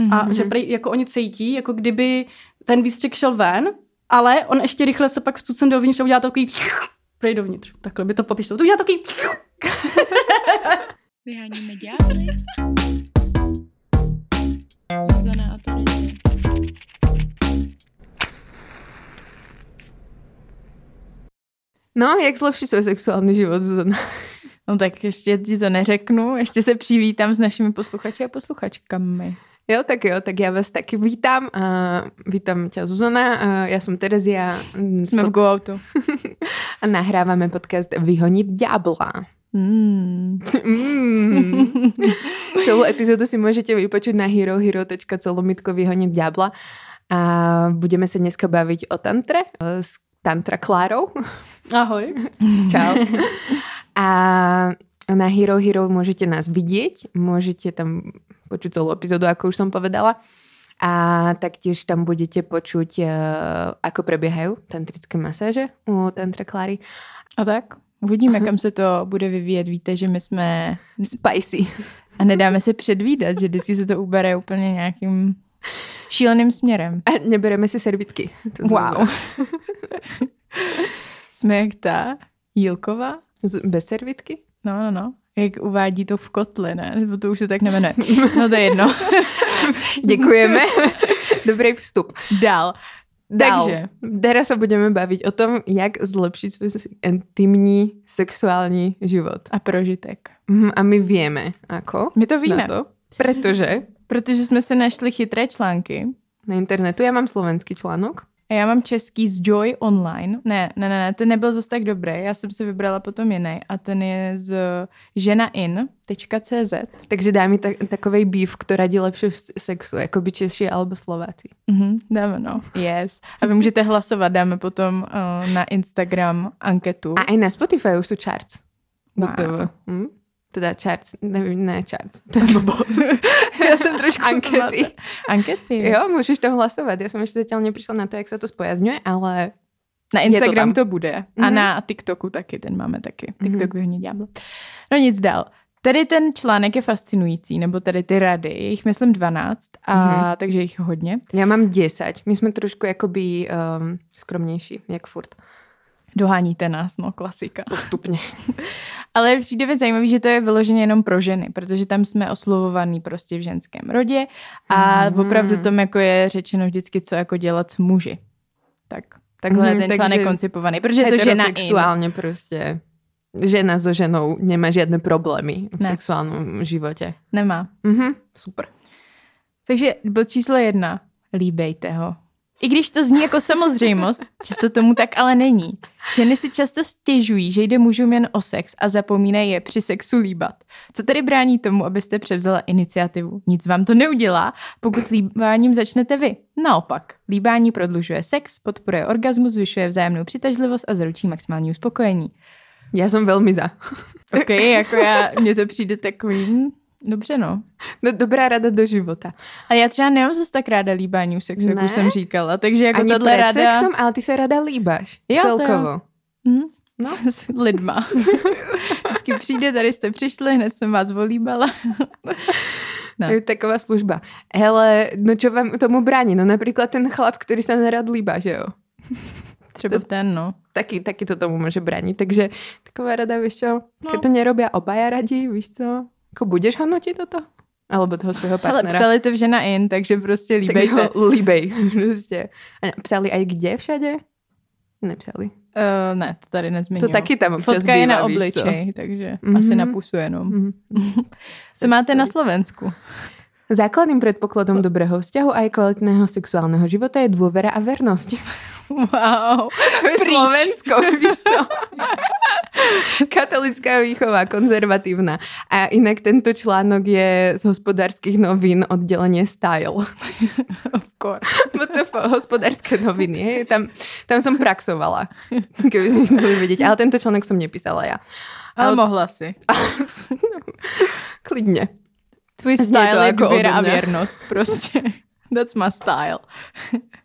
Mm-hmm. A že prej, jako oni cítí, jako kdyby ten výstřik šel ven, ale on ještě rychle se pak vstucen dovnitř a udělá takový prej dovnitř. Takhle by to popišlo. To udělá takový Vyháníme ďábly. Zuzana a. No, jak zlepšit svůj sexuální život, Zuzana? No tak ještě ti to neřeknu, ještě se přivítám s našimi posluchači a posluchačkami. Jo, tak jo, tak já vás taky vítám. Uh, vítám tě Zuzana, uh, já jsem Terezia. Jsme v GoAutu. a nahráváme podcast Vyhonit ďábla. Mm. mm. Celou epizodu si můžete vypočuť na herohero.co vyhonit ďábla. A budeme se dneska bavit o tantre s Tantra Klárou. Ahoj. Čau. A na Hero Hero můžete nás vidět, můžete tam počuť celú epizódu, ako už som povedala. A taktiež tam budete počuť, uh, ako prebiehajú tantrické masáže u Tantra Klary. A tak? Uvidíme, kam se to bude vyvíjet. Víte, že my jsme... Spicy. A nedáme se předvídat, že vždycky se to ubere úplně nějakým šíleným směrem. A nebereme si servítky. To wow. jsme jak ta Jílkova. Bez servítky? No, no, no. Jak uvádí to v kotli, ne? Nebo to už se tak nemenuje. No to je jedno. Děkujeme. Dobrý vstup. Dál. Dál. Takže, teraz se budeme bavit o tom, jak zlepšit svůj intimní sexuální život. A prožitek. Mm, a my víme, ako. My to víme. To, protože? Protože jsme se našli chytré články. Na internetu. Já mám slovenský článok. A já mám český z Joy Online. Ne, ne, ne, ne, ten nebyl zase tak dobrý. Já jsem si vybrala potom jiný a ten je z ženain.cz. Takže dá mi tak, takový býv, kdo radí lepší v sexu, jako by Češi alebo Slováci. Mhm, dáme, no. Yes. A vy můžete hlasovat, dáme potom uh, na Instagram anketu. A i na Spotify už jsou charts. Wow. Hm? Teda charts, nevím, ne charts, to je blbost. Já jsem trošku Ankety. Ankety. Jo, můžeš tam hlasovat. Já jsem ještě zatím nepřišla na to, jak se to spojazňuje, ale na Instagram to, to bude. Mm-hmm. A mhm. na TikToku taky, ten máme taky. Mhm. TikTok mm-hmm. vyhoní ďábel. No nic dál. Tady ten článek je fascinující, nebo tady ty rady, je jich myslím 12, a mm-hmm. takže jich hodně. Já mám 10, my jsme trošku jakoby um, skromnější, jak furt. Doháníte nás, no, klasika. Postupně. Ale přijde mi zajímavý, že to je vyloženě jenom pro ženy, protože tam jsme oslovovaný prostě v ženském rodě a mm. opravdu tom jako je řečeno vždycky, co jako dělat s muži. Tak, takhle mm, je ten článek koncipovaný, protože to žena sexuálně prostě žena so ženou nemá žádné problémy v ne. sexuálním životě. Nemá. Mhm, super. Takže bod číslo jedna. Líbejte ho. I když to zní jako samozřejmost, často tomu tak ale není. Ženy si často stěžují, že jde mužům jen o sex a zapomínají je při sexu líbat. Co tedy brání tomu, abyste převzala iniciativu? Nic vám to neudělá, pokud s líbáním začnete vy. Naopak, líbání prodlužuje sex, podporuje orgasmus, zvyšuje vzájemnou přitažlivost a zaručí maximální uspokojení. Já jsem velmi za. OK, jako já, mně to přijde takový, hm, Dobře, no. no. Dobrá rada do života. A já třeba nemám zase tak ráda líbání u sexu, jak už jsem říkala. Takže jako Ani tohle rada... sexem, ale ty se ráda líbáš. Jo, celkovo. Hm? No. S lidma. Vždycky přijde, tady jste přišli, hned jsem vás volíbala. no. Je taková služba. Hele, no čo vám tomu brání? No například ten chlap, který se nerad líbá, že jo? Třeba to, ten, no. Taky, taky to tomu může bránit. Takže taková rada, víš čo, no. keď to nerobí obaja radí, víš co, jako budeš hodnotit toto? Alebo toho svého partnera? Ale psali to v žena in, takže prostě líbejte. Tak líbej, prostě. A psali aj kde všade? Nepsali. Uh, ne, to tady nezmiňuji. To taky tam občas Fotka bývá, je na obličej, takže mm-hmm. asi na pusu jenom. Mm-hmm. Co máte na Slovensku? Základným předpokladem dobrého vzťahu a kvalitného sexuálního života je důvěra a vernost. Wow. Slovensko, víš co? Katolická výchova, konzervatívna. A inak tento článok je z hospodárských novín oddelenie Style. of course. WTF, hospodárske noviny. Hej. Tam, tam som praxovala, keby ste chceli vedieť. Ale tento článok som nepísala ja. Ale, Ale mohla si. Klidně. Tvůj style je důvěra a věrnost prostě. That's my style.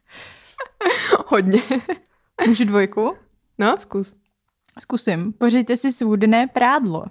Hodně. Můžu dvojku? No, zkus. Zkusím. Pořiďte si svůdné prádlo.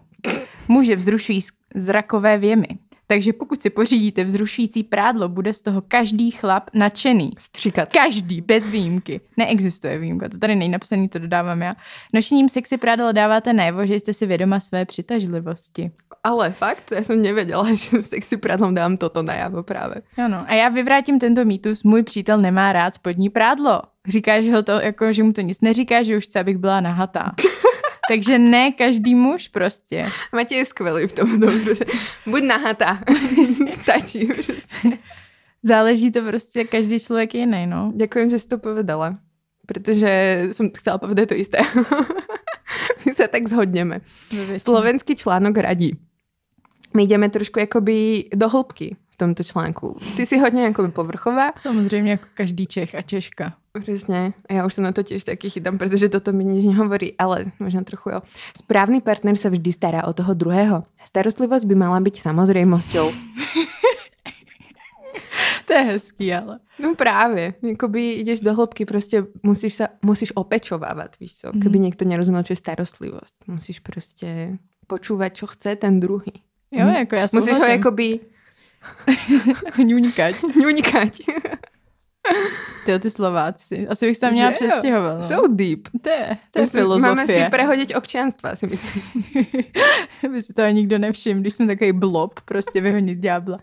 Muže vzrušují zrakové věmy. Takže pokud si pořídíte vzrušující prádlo, bude z toho každý chlap nadšený. Stříkat. Každý, bez výjimky. Neexistuje výjimka, to tady není napsaný, to dodávám já. Nošením sexy prádla dáváte najevo, že jste si vědoma své přitažlivosti. Ale fakt, já jsem nevěděla, že sexy prádlom dám toto najavo právě. Ano, a já vyvrátím tento mýtus, můj přítel nemá rád spodní prádlo. Říká, že, ho to, jako, že mu to nic neříká, že už chce, abych byla nahatá. Takže ne každý muž prostě. Matěj je skvělý v tom. Prostě. Buď nahatá. Stačí prostě. Záleží to prostě, každý člověk je jiný, no. Ďakujem, že jsi to povedala. Protože jsem chcela povedať to isté. My se tak zhodneme. Slovenský článok radí. My jdeme trošku jakoby do hloubky v tomto článku. Ty jsi hodně jakoby povrchová. Samozřejmě jako každý Čech a Češka. Přesně. Já už se na to těž taky chytám, protože toto mi nič nehovorí, ale možná trochu jo. Správný partner se vždy stará o toho druhého. Starostlivost by mala být samozřejmosťou. To je hezký, ale. No právě, jakoby jdeš do hloubky, prostě musíš, sa, musíš opečovávat, víš co, keby někdo nerozuměl, čo je starostlivost. Musíš prostě počúvat, čo chce ten druhý. Jo, jako já Musíš ho souhlasím. jakoby ňuňkať. ňuňkať. Ty, ty Slováci. Asi bych se tam měla Že přestěhovat. No. So deep. To je, to je filozofie. Máme si prehodit občanstva, si myslím. By si toho nikdo nevšiml, když jsme takový blob, prostě vyhonit ďábla.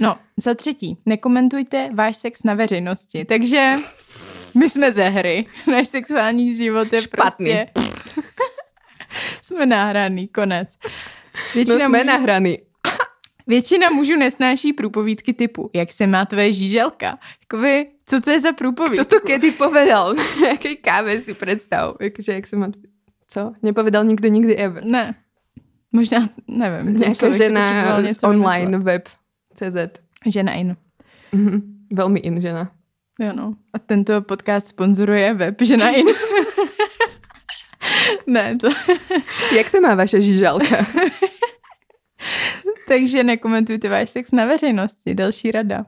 No, za třetí, nekomentujte váš sex na veřejnosti. Takže my jsme ze hry. Náš sexuální život je Špatný. prostě... jsme nahraný, konec. No Většina, jsme mužů, nahraný. většina mužů nesnáší průpovídky typu, jak se má tvoje žíželka. Jakoby, co to je za průpovídku? Kto to kedy povedal? Jakej káve si představ? Jakože, jak se má... Co? Nepovedal nikdo nikdy ever. Ne. Možná, nevím. Nějaká žena z online vymyslet. web CZ. Žena in. Mhm. Velmi in žena. Jo no. A tento podcast sponzoruje web Žena in. Ne, to... Jak se má vaše žížalka? Takže nekomentujte váš sex na veřejnosti. Další rada.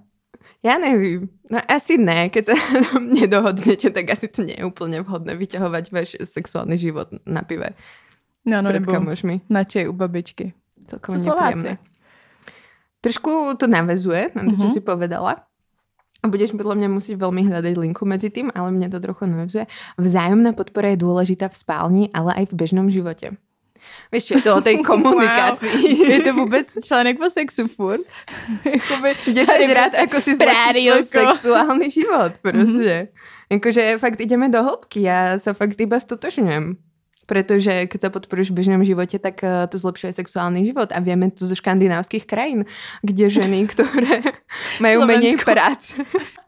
Já nevím. No asi ne, keď sa nedohodnete, tak asi to nie je úplne vhodné vyťahovať váš sexuálny život na pive No, no, nebo kamošmi. na čej u babičky. Celkom Co Slováci? Trošku to navezuje na to, čo Mhm. si povedala. A budeš podľa mňa musieť veľmi hľadať linku medzi tým, ale mne to trochu navezuje. Vzájomná podpora je dôležitá v spálni, ale aj v bežnom živote. Vieš čo, je to o tej komunikácii. Je to vůbec článek o sexu furt? Jakoby, 10 tady rád, prostě ako si zlepšiť svoj prárilko. sexuálny život, proste. Mm-hmm. Akože fakt ideme do hĺbky, ja sa fakt iba stotožňujem. Pretože keď sa podporuješ v bežnom živote, tak eh, to zlepšuje sexuálny život. A vieme to zo škandinávskych krajín, kde ženy, ktoré majú menej Slovensko. práce.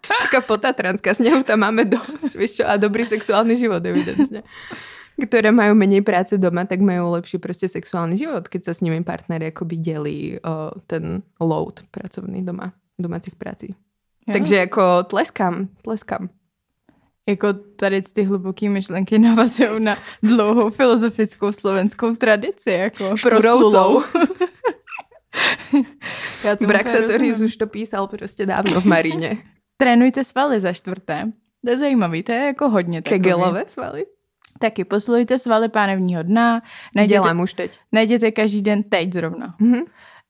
Taká potatranská, s ňou tam máme dosť, vieš čo, a dobrý sexuálny život, evidentne. Ktoré majú menej práce doma, tak majú lepší proste sexuálny život, keď sa s nimi partner akoby delí o ten load pracovný doma, domácích prací. Jo. Takže jako tleskám, tleskám. Jako tady ty hluboké myšlenky navazují na dlouhou filozofickou slovenskou tradici, jako proslulou. Já už to písal prostě dávno v Maríně. Trénujte svaly za čtvrté. To je zajímavý, to je jako hodně takový. Kegelové svaly? Taky posilujte svaly pánevního dna. Najděte, Dělám už teď. najděte každý den, teď zrovna. Mhm.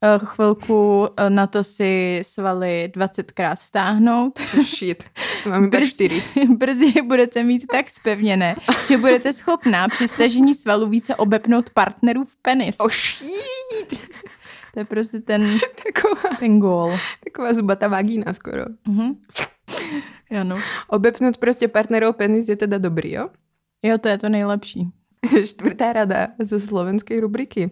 Eh, Chvilku eh, na to si svaly 20krát stáhnout. Shit. Mám iba Brz- čtyři. Brzy budete mít tak spevněné, že budete schopná při stažení svalů více obepnout partnerův penis. Oh shit. To je prostě ten, Taková, ten gól. taková zubatá vagína skoro. Mhm. Jo, no. Obepnout prostě partnerov penis je teda dobrý, jo? jo, to je to nejlepší. Štvrtá rada zo slovenskej rubriky.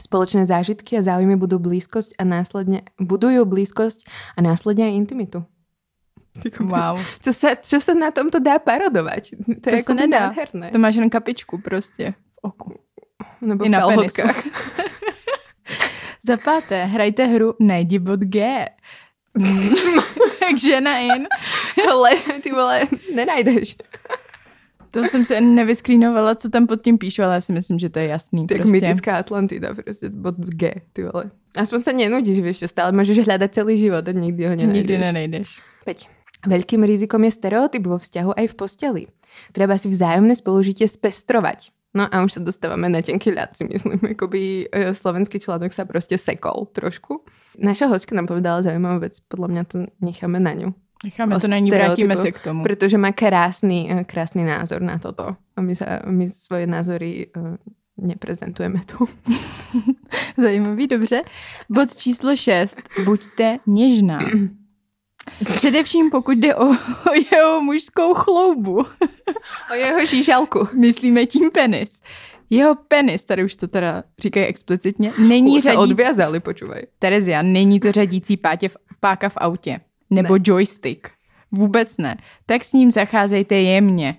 Spoločné zážitky a záujmy budú blízkosť a následne budujú blízkosť a následne aj intimitu. Wow. Co sa, čo sa na tomto dá parodovať? To, To je se jako nedá. nádherné. To máš jen kapičku prostě v oku. Nebo I v na kalhotkách. Za páté, hrajte hru Najdi bod G. Takže na in. Ale ty vole, nenajdeš. To jsem se nevyskrýnovala, co tam pod tím píšu, ale já si myslím, že to je jasný. Tak prostě. mytická Atlantida, prostě bod G, ty vole. Aspoň sa nenudíš, vieš, čo stále môžeš hľadať celý život a nikdy ho nenajdeš. Nikdy nenajdeš. 5. Veľkým rizikom je stereotyp vo vzťahu aj v posteli. Treba si vzájomné spolužitie spestrovať. No a už sa dostávame na tenký ľad, si myslím. Jakoby e, slovenský článok sa proste sekol trošku. Naša hostka nám povedala zaujímavú vec, podľa mňa to necháme na ňu. Necháme to na ní, vrátíme se k tomu. Protože má krásný, e, krásný názor na toto. A my, sa, my svoje názory e, neprezentujeme tu. Zajímavý, dobře. Bod číslo 6. Buďte něžná. Především pokud jde o, o jeho mužskou chloubu. O jeho žížalku. Myslíme tím penis. Jeho penis, tady už to teda říkají explicitně, není sa řadí... odviazali, počúvaj. Terezia, není to řadící pátě v, páka v autě. Nebo Ne. joystick. Vůbec ne. Tak s ním zacházejte jemně.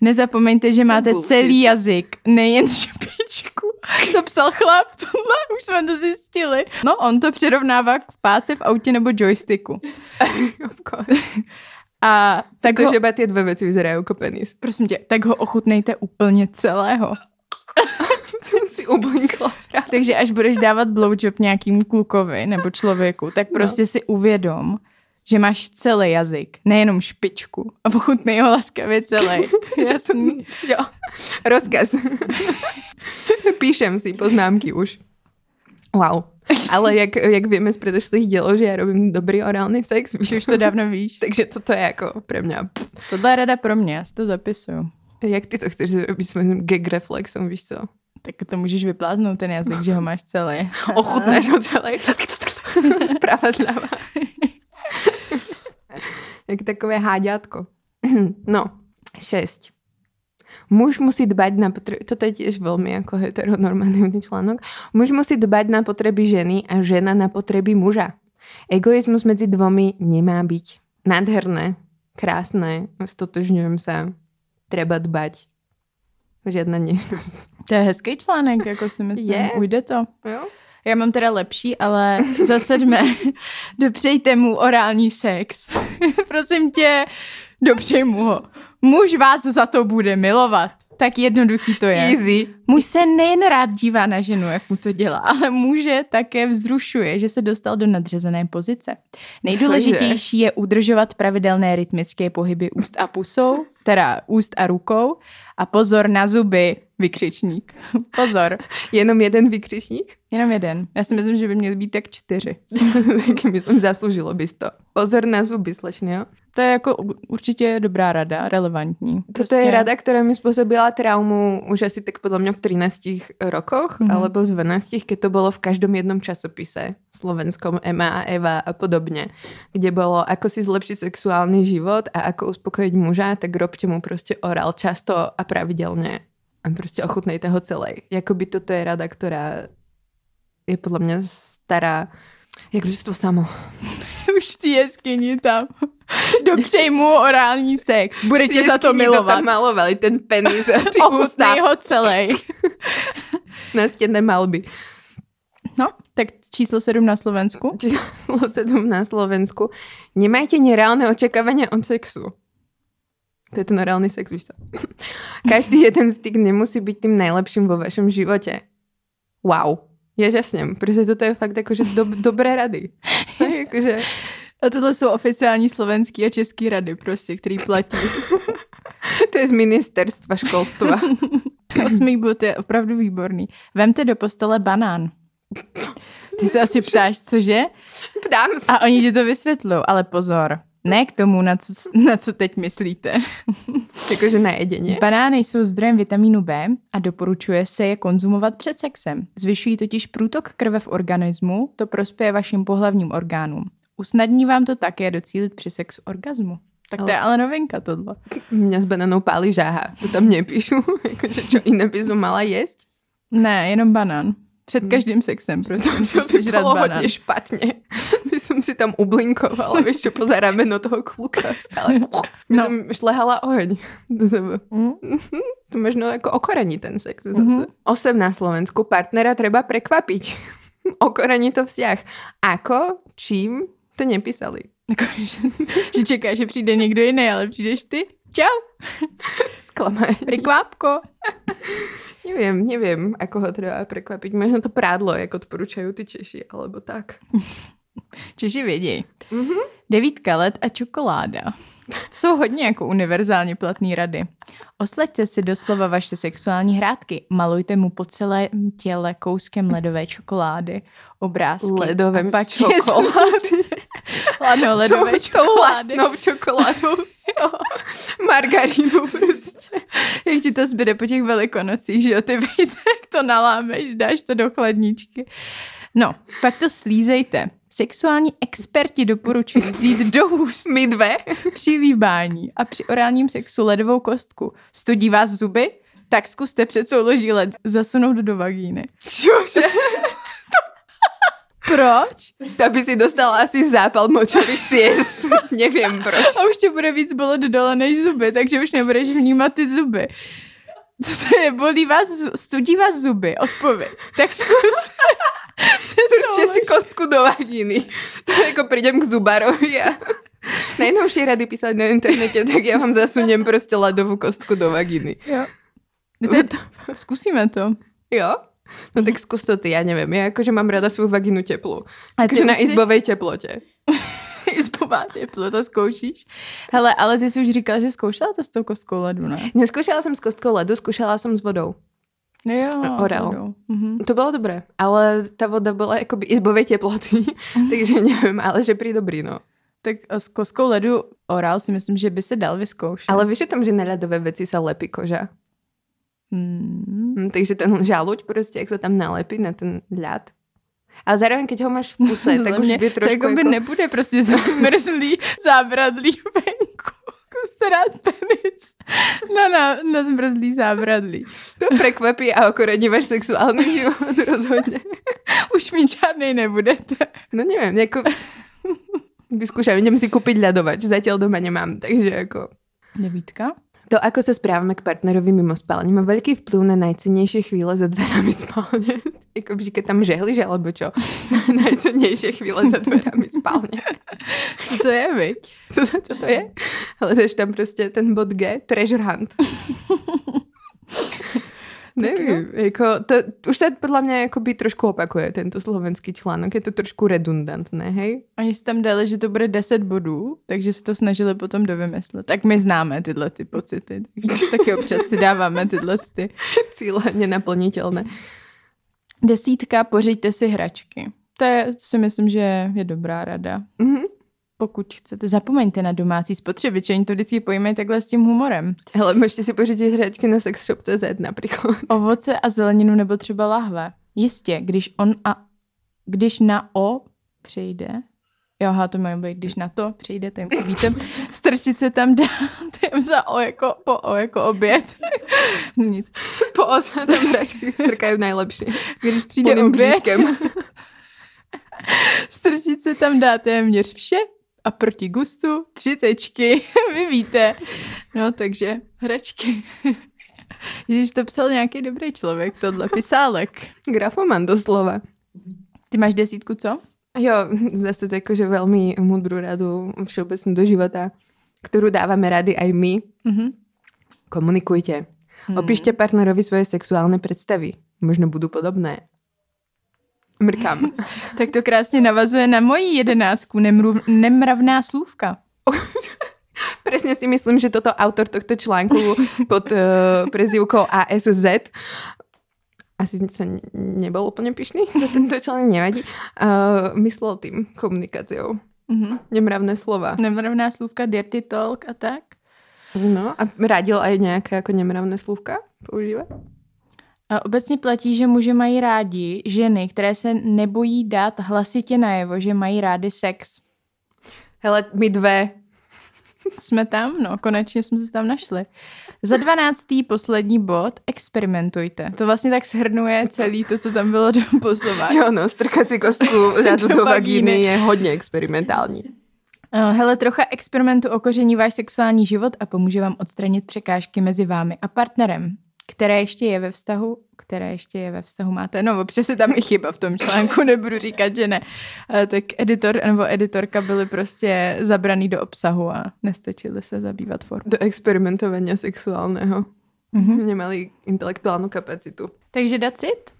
Nezapomeňte, že máte celý jazyk, nejen špičku. To psal chlap, tohle už jsme to zjistili. No, on to přirovnává k páce v autě nebo joysticku. Of course. A tak ho, Takže iba tie dve veci vyzerajú ako penis. prosím tě, tak ho ochutnejte úplně celého. Som si ublinkla. Takže až budeš dávat blowjob nějakým klukovi nebo člověku, tak prostě si uvědom, že máš celý jazyk, nejenom špičku. A ochutnej ho laskavě celý. Ja som, jo, rozkaz. Píšem si poznámky už. Wow. Ale jak, jak vieme z predošlých dielov, že ja robím dobrý orálny sex, víš už to dávno víš. Takže toto je jako pre mňa... Pff. Tohle je rada pro mě, já si to zapisuju. Jak ty to chceš robiť svojím gag reflexom, víš co? Tak to můžeš vypláznout ten jazyk, že ho máš celý. Ochutnáš ho celé. Zprava zľava. Jak takové háďatko. No, šesť. Muž musí dbať na potreby, toto je tiež veľmi ako heteronormatívny článok, muž musí dbať na potreby ženy a žena na potreby muža. Egoizmus medzi dvomi nemá byť. Nádherné, krásne, stotožňujem sa, treba dbať. Žiadna nežnosť. To je hezký článek, jako si myslím. Je. Ujde to. Jo? Já mám teda lepší, ale za sedmé, dopřejte mu orální sex. Prosím tě, dopřej mu ho. Muž vás za to bude milovat. Tak jednoduchý to je. Easy. Muž se nejen rád dívá na ženu, jak mu to dělá, ale muže také vzrušuje, že se dostal do nadřazené pozice. Nejdůležitější je udržovat pravidelné rytmické pohyby úst a pusou, teda úst a rukou a pozor na zuby, vykřičník. Pozor, Jenom jeden vykřičník? jenom jeden. Já si myslím, že by měly být tak čtyři. Tak myslím, zaslúžilo bys to. Pozor na zuby, slečne, jo? To je jako určitě dobrá rada, relevantní. Toto je rada, ktorá mi spôsobila traumu už asi tak podľa mňa v 13 rokoch, Mhm. alebo v 12, keď to bolo v každom jednom časopise slovenskom Ema a Eva a podobne, kde bolo ako si zlepšiť sexuálny život a ako uspokojiť muža, tak robte mu proste oral často a pravidelne a proste ochutnejte ho celej. Jakoby toto je rada, ktorá je podľa mňa stará jak ľudstvo samo. Už té jeskyni tam. Dopřej mu orální sex. Bude tě za to milovat. tam malovali, ten penis a ty ústa Ochutnej ho celý. na stenné malby. No, tak číslo 7 na Slovensku. číslo 7 na Slovensku. Nemajte nereálne očakávania od sexu. To je ten orálny sex, víš co? Každý jeden styk nemusí byť tým najlepším vo vašom živote. Wow. Ja žasnem, protože toto je fakt akože do, dobré rady. Hej, akože, A tohle jsou oficiální slovenský a český rady prostě, který platí. to je z ministerstva školstva. Osmý bod je opravdu výborný. Vemte do postele banán. Ty se asi ptáš, cože? Dám si. A oni ti to vysvětlují, ale pozor. Ne k tomu, na co, na co teď myslíte. Akože na jedenie. Banány jsou zdrojem vitamínu B a doporučuje se je konzumovat před sexem. Zvyšují totiž průtok krve v organismu, to prospěje vašim pohlavním orgánům. Usnadní vám to také docílit při sexu orgazmu. Tak to je ale novinka tohle. Mňa s bananou páli žáha. To tam nepíšu. akože čo iné by som mala jesť? Ne, jenom banán. Před každým sexem, prostě To by bolo banán. hodne špatne. By som si tam ublinkovala, vieš čo, poza rameno toho kluka. Stále. By No. som šlehala oheň do sebe. Mm. To možno ako okorení ten sex zase. Osem na Slovensku. Partnera treba prekvapiť. Okorení to vzťah. Ako? Čím? To nepísali. Jako, že, že čekáš, že přijde někdo jiný, ale přijdeš ty. Čau, Sklamanie. prikvápko. Neviem, neviem, ako ho treba prekvapiť. Možno to prádlo, jak odporúčajú tí Češi, alebo tak. Češi vědí. Mhm. Devítka let a čokoláda. To jsou hodně jako univerzálně platné rady. Osleďte si doslova vaše sexuální hrádky. Malujte mu po celém těle kouskem ledové čokolády, obrázky. Pak čokolády. ano, ledové Tou čokolády. vlastnou čokoládou. Margarínu prostě. Jak ti to zbyde po těch velikonocích, že jo, ty víte, jak to nalámeš, dáš to do chladničky. No, pak to slízejte. Sexuální experti doporučují vzít do úst My dve. při líbání a při orálním sexu ledovou kostku. Studí vás zuby? Tak zkuste před souloží led zasunout do vagíny. Čože? Proč? Ta by si dostala asi zápal močových ciest. Nevím proč. A už tě bude víc bolet dole než zuby, takže už nebudeš vnímat ty zuby. Co to je? Bolí vás, studí vás zuby? Odpověď. Tak zkus. Strčte si kostku do vagíny. To je jako prídem k zubarovi a najnovšie rady písať na internete, tak ja vám zasuniem prostě ledovou kostku do vagíny. Jo. Je, zkusíme to. Jo? No tak zkus to ty, ja neviem. Ja akože mám rada svoju vagínu teplú. A ty Akože na už si- izbovej teplote. Izbová teplo, to zkoušíš. Hele, ale ty jsi už říkala, že zkoušela to s tou kostkou ledu, ne? Neskúšala som s kostkou ledu, skúšala som s vodou. No jo. Orel. Mhm. To bolo dobré, ale tá voda bola akoby izbovej teploty, takže neviem, ale že pri dobrý, no. Tak a s kostkou ledu orál si myslím, že by se dal vyzkoušet. Ale víš o tom, že na ľadové veci sa lepí koža? Hmm. Hm, takže ten žaluď prostě, jak sa tam nalepí na ten ľad. Ale zároveň, keď ho máš v puse, tak Podle už mě by to trošku jako by jako... nebude prostě zamrzlý zábradlí venku. Zkuste rád penis na, na, na zmrzlý zábradlí. To prekvapí a okorodí váš sexuální život rozhodně. Už mít žádnej nebudete. No neviem, jako... Vyskúšam, idem si kúpiť ľadovač, zatiaľ doma nemám, takže ako... Devítka? To, ako sa správame k partnerovi mimo spálne, má veľký vplyv na najcennejšie chvíle za dverami spálne. Jako, keď tam žehliš, alebo čo? Najcennejšie chvíle za dverami spálne. Co to je, viď? Co, co to je? Ale dáš tam prostě ten bod G, treasure hunt. Nevím, jako to, už se podle mě jakoby trošku opakuje tento slovenský článok, je to trošku redundantné, hej? Oni si tam dali, že to bude 10 bodů, takže se to snažili potom dovymyslet. Tak my známe tyhle ty pocity, takže taky občas si dáváme tyhle ty. Cíle nenaplnitelné. Desítka, pořiďte si hračky. To je, si myslím, že je dobrá rada. Mhm. Pokud chcete, zapomeňte na domácí spotřebiče, oni to vždycky pojmejí takhle s tím humorem. Hele, můžete si pořídit hračky na sexshop.cz například. Ovoce a zeleninu nebo třeba lahve. Jistě, když on a když na o přejde, jo, aha, to má být, když na to přijde, to jim víte, strčit se tam dá, to jim za o jako, po o jako oběd. Nic. Po ose tam hračky strkají nejlepší. Když přijde Plným oběd, bříškem. strčit se tam dá téměř vše a proti gustu tři tečky, vy víte. No, takže hračky. Ježiš, to psal nějaký dobrý člověk, tohle pisálek. Grafoman doslova. Ty máš desítku, co? Jo, zase to jakože velmi mudrú radu všeobecnú do života, ktorú dávame rady aj my. Mhm. Komunikujte. Opíšte partnerovi svoje sexuálne predstavy. Možno budú podobné. Mrkám. Tak to krásně navazuje na moji jedenáctku, nemruv, nemravná slůvka. Presne si myslím, že toto autor tohto článku pod uh, prezývkou ASZ asi sa ne- nebol úplne pyšný za tento článek, nevadí. Uh, myslel tým komunikáciou. Mhm. Nemravné slova. Nemravná slůvka, dirty talk a tak. No a radil aj nejaké ako nemravné slúvka používať? A obecně platí, že muži mají rádi ženy, které se nebojí dát hlasitě najevo, že mají rády sex. Hele, my dve. Jsme tam? No, konečně jsme se tam našli. Za dvanáctý poslední bod, experimentujte. To vlastně tak shrnuje celý to, co tam bylo do posovat. Jo, no, strkať si kostku Do do vagíny. vagíny je hodně experimentální. Eh, Hele, trocha experimentu okoření váš sexuální život a pomůže vám odstranit překážky mezi vámi a partnerem. Které ještě je ve vztahu, které ještě je ve vztahu máte. No, občas je tam i chyba v tom článku, nebudu říkat, že ne. Eh, Tak editor nebo editorka byli prostě zabraný do obsahu a nestačili se zabývat formou. Do experimentovania sexuálneho. Mhm. Nemali intelektuálnu kapacitu. Takže dacit?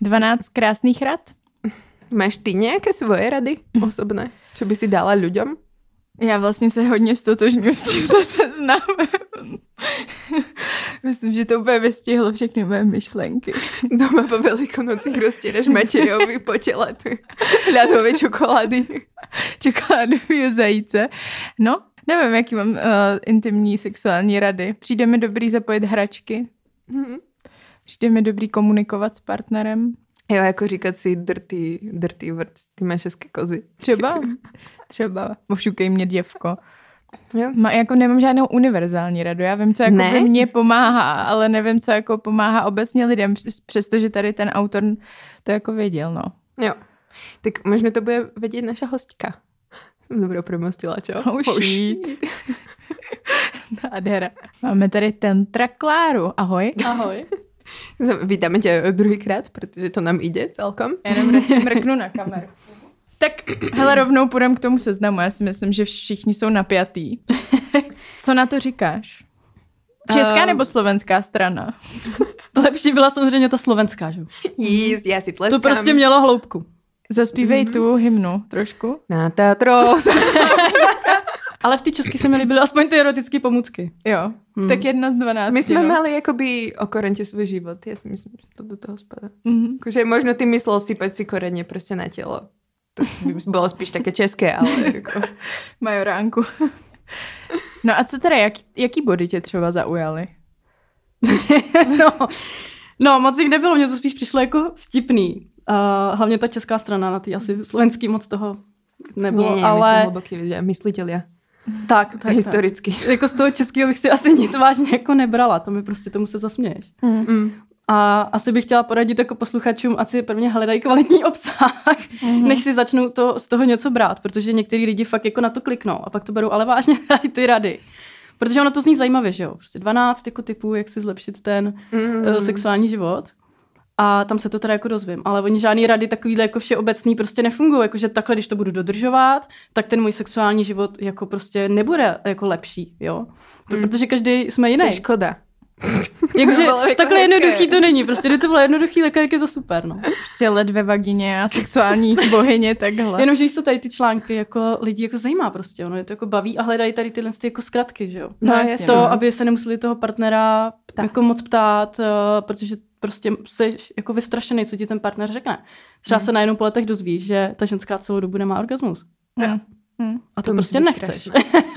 12 krásných rad? Máš ty nějaké svoje rady osobné, co by si dala ľuďom? Já vlastně se hodně stotožňuji s tímto seznamem. Myslím, že to úplně vystihlo všechny moje myšlenky. Doma po velikonocích roztiereš Matějovi po těle ty ľadové čokolády. Čokoládový zajíce. No, nevím, jaký mám uh, intimní sexuální rady. Přijde mi dobrý zapojit hračky. Mhm. Přijde mi dobrý komunikovat s partnerem. Jo, jako říkat si drtý, drtý vrt, ty máš hezké kozy. Třeba, třeba, ošukej mě děvko. Jo. Ma, jako nemám žádnou univerzální radu. Já vím, co jako Ne? mě pomáhá, ale nevím, co jako pomáhá obecně lidem, přes- přestože tady ten autor to jako věděl, no. Jo. Tak možno to bude vědět naša hostka. Jsem dobrou promostila, čo? Oh, shit. Nádhera. Máme tady Tentra Kláru. Ahoj. Ahoj. Vítáme tě druhýkrát, protože to nám jde celkom. Já jenom radši mrknu na kameru. Tak hele, rovnou půjdem k tomu seznamu. Já si myslím, že všichni jsou napjatý. Co na to říkáš? Česká Ehm. nebo slovenská strana? Lepší byla samozřejmě ta slovenská, že? jo? Jíz, já si tleskám. To prostě mělo hloubku. Zaspívej tu hymnu trošku. Na Tatros. Ale v té české se mi líbily aspoň ty erotické pomůcky. Jo, Hmm. tak jedna z dvanácti. My jsme no. mali jakoby o korente svůj život. Já si myslím, že to do toho spadá. Mhm. Jakože možno ty myslel sypať si korene prostě na tělo. To by bylo spíš také české, ale jako... Majoránku. No a co teda, jak, jaký body tě třeba zaujaly? no, no, moc jich nebylo, mně to spíš přišlo jako vtipný. Uh, hlavně ta česká strana, na ty asi slovenský moc toho nebylo, Nie, nie, my jsme ale hluboký lidé, myslitelia. tak, tak, tak. Historicky. Jako z toho českého bych si asi nic vážně jako nebrala, to mi prostě tomu se zasměješ. Mm. A asi bych chtěla poradit jako posluchačům, ať si prvně hledají kvalitní obsah, mm-hmm. než si začnou to, z toho něco brát, protože některý lidi fakt jako na to kliknou a pak to berou ale vážně tady ty rady. Protože ono to zní zajímavě, že jo? Prostě 12 jako typů, jak si zlepšit ten Mm. mm. sexuální život. A tam se to teda jako dozvím. Ale oni žádný rady takovýhle jako všeobecný prostě nefungují. Jakože takhle, když to budu dodržovat, tak ten můj sexuální život jako prostě nebude jako lepší, jo? Mm. Protože každý jsme To jiný. je škoda. Jakože bylo jako takhle hezké. jednoduchý to není. Prostě kdyby to bylo jednoduchý, tak je to super, no. Prostě led ve vagině a sexuální bohyně takhle. Jenomže co tady ty články jako lidi jako zajímá prostě, ono je to jako baví a hledají tady tyhle ty jako zkratky, že jo. No, No, jasně. To, no. aby se nemuseli toho partnera Ptát. jako moc ptát, uh, protože prostě jsi jako vystrašený, co ti ten partner řekne. Třeba se najednou po letech dozvíš, že ta ženská celou dobu nemá orgasmus. Hm. Hm. A to, To prostě nechceš.